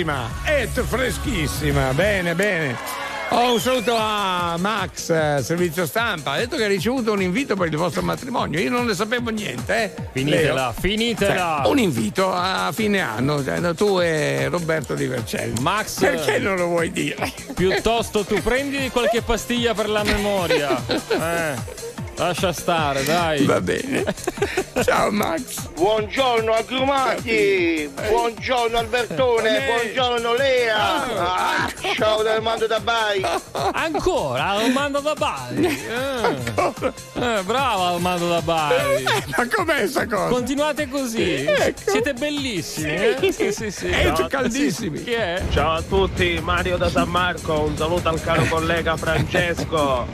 Bellissima, e freschissima, bene, bene. Oh, un saluto a Max, eh, servizio stampa. Ha detto che ha ricevuto un invito per il vostro matrimonio. Io non ne sapevo niente, eh.
Finitela,
Leo.
finitela.
Cioè, un invito a fine anno, cioè, tu e Roberto Di Vercelli.
Max.
Perché non lo vuoi dire?
Piuttosto tu prendi qualche pastiglia per la memoria. <laughs> Eh. Lascia stare, dai.
Va bene. Ciao Max.
Buongiorno agrumati, buongiorno Albertone, buongiorno Lea. Ah, ciao dal mando da Bari.
Ancora Armando da Bari. Eh. Eh, bravo Armando da Bari.
Ma com'è sta cosa?
Continuate così.
Ecco.
Siete bellissimi. Eh? Sì, sì, sì.
E
No,
caldissimi.
sì. Chi è?
Ciao a tutti, Mario da San Marco, un saluto al caro <laughs> collega Francesco.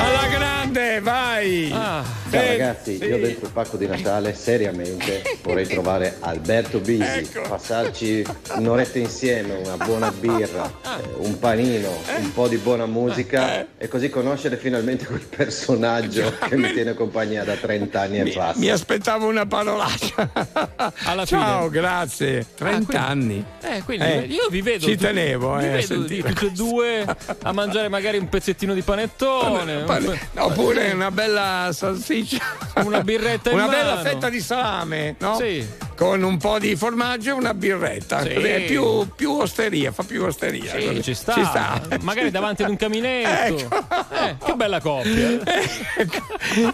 Alla grande, vai!
Ah.
Ciao
Eh,
ragazzi, io dentro il pacco di Natale seriamente vorrei <laughs> trovare Alberto Bisi,
Ecco.
passarci un'oretta insieme, una buona birra,
Ah.
eh, un panino, un po' di buona musica
Eh.
e così conoscere finalmente quel personaggio <laughs> che mi tiene compagnia da 30 anni e passa.
Mi aspettavo una parolaccia. <laughs>
Alla
Ciao,
fine.
grazie. 30 anni.
Eh, quindi
Eh,
io vi vedo.
Ci
tu-
tenevo,
vi
eh, a
vedo
sentire.
tutti e due a mangiare magari un pezzettino di panettone. un pe-
Oppure una bella salsiccia.
Una birretta in
Una bella
mano.
fetta di salame, no?
Sì.
Con un po' di formaggio e una birretta.
Sì.
È più, più osteria, fa più osteria.
Sì, ci sta.
Ci sta.
Magari davanti ad un caminetto. Eh, che bella coppia.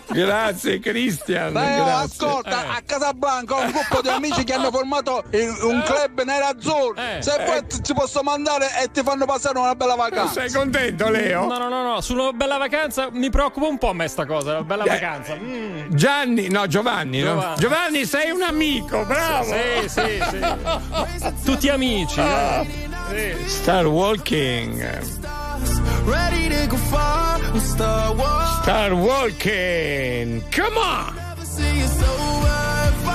Grazie Cristian.
Beh,
grazie.
ascolta,
Eh.
a Casablanca ho un gruppo di amici che hanno formato il- un club nerazzurro.
Eh.
Se poi ti- ci posso mandare e ti fanno passare una bella vacanza.
Sei contento, Leo?
No, no, no, no, sulla bella vacanza mi preoccupa un po' a me sta cosa, la bella
Eh.
vacanza. Mm.
Gianni, no, Giovanni. no?
Giovanni.
Giovanni, sei un amico, bravo.
Sì, sì, sì. Tutti amici.
Ah.
eh. Sì.
Star Walking.
Ready to.
Star Walking. Come on.
If I'm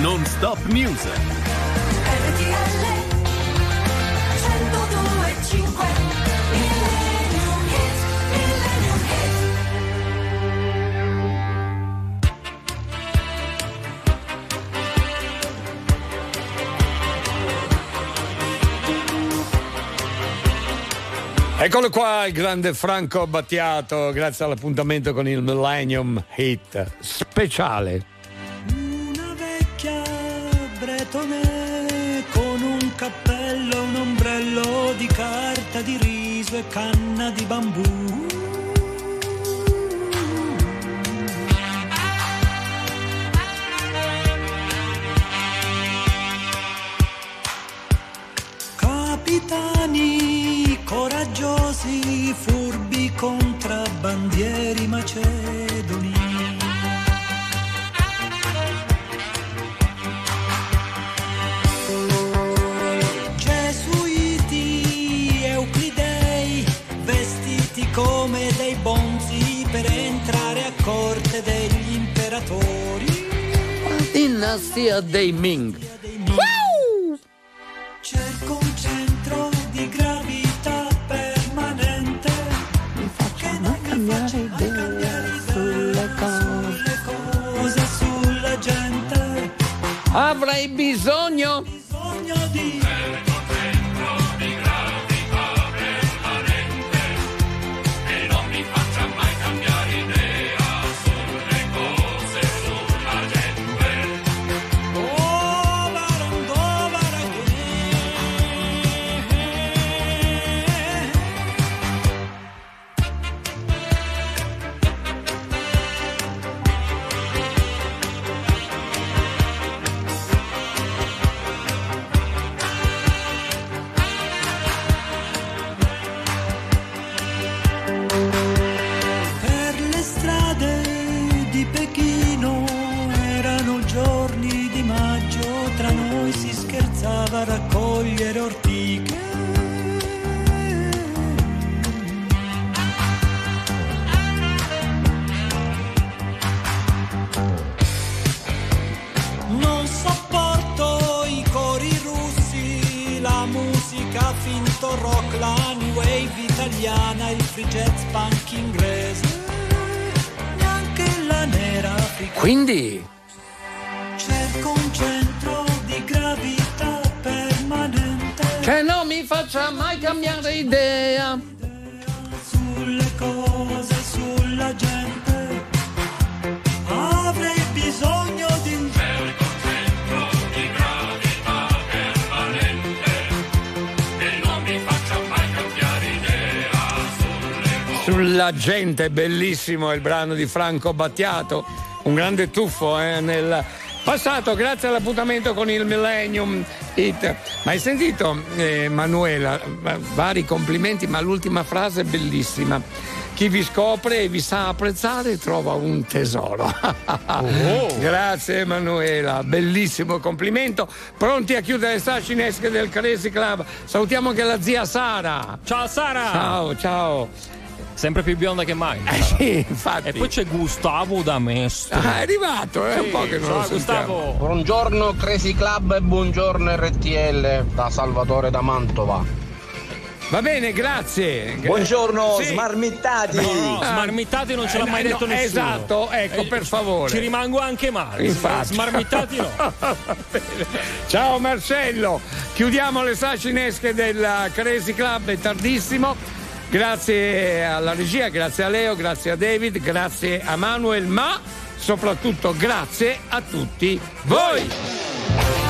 Non stop news.
Eccolo qua il grande Franco Battiato, grazie all'appuntamento con il Millennium Hit speciale.
Riso e canna di bambù.
Francia Day Ming. Gente, bellissimo il brano di Franco Battiato, un grande tuffo eh, nel passato, grazie all'appuntamento con il Millennium Hit. Ma hai sentito, eh, Manuela, va- vari complimenti, ma l'ultima frase è bellissima. Chi vi scopre e vi sa apprezzare trova un tesoro. <laughs> Grazie Emanuela, bellissimo complimento. Pronti a chiudere le star cinesche del Crazy Club. Salutiamo anche la zia Sara.
Ciao Sara!
Ciao, ciao.
Sempre più bionda che mai. <laughs>
sì, infatti.
E poi c'è Gustavo da Mestre.
Ah, è arrivato, è un
Sì,
po' che non
ciao,
lo sentiamo.
Gustavo.
Buongiorno Crazy Club e buongiorno RTL da Salvatore da Mantova.
Va bene, grazie.
Buongiorno,
Sì.
smarmittati. No, smarmittati non ce l'ha
Eh,
mai
no,
detto nessuno.
Esatto, ecco,
Eh,
per favore.
Ci rimango anche male.
Infatti.
Smarmittati no. <laughs>
Ciao Marcello, chiudiamo le sacinesche del Crazy Club, è tardissimo. Grazie alla regia, grazie a Leo, grazie a David, grazie a Manuel, ma soprattutto grazie a tutti voi.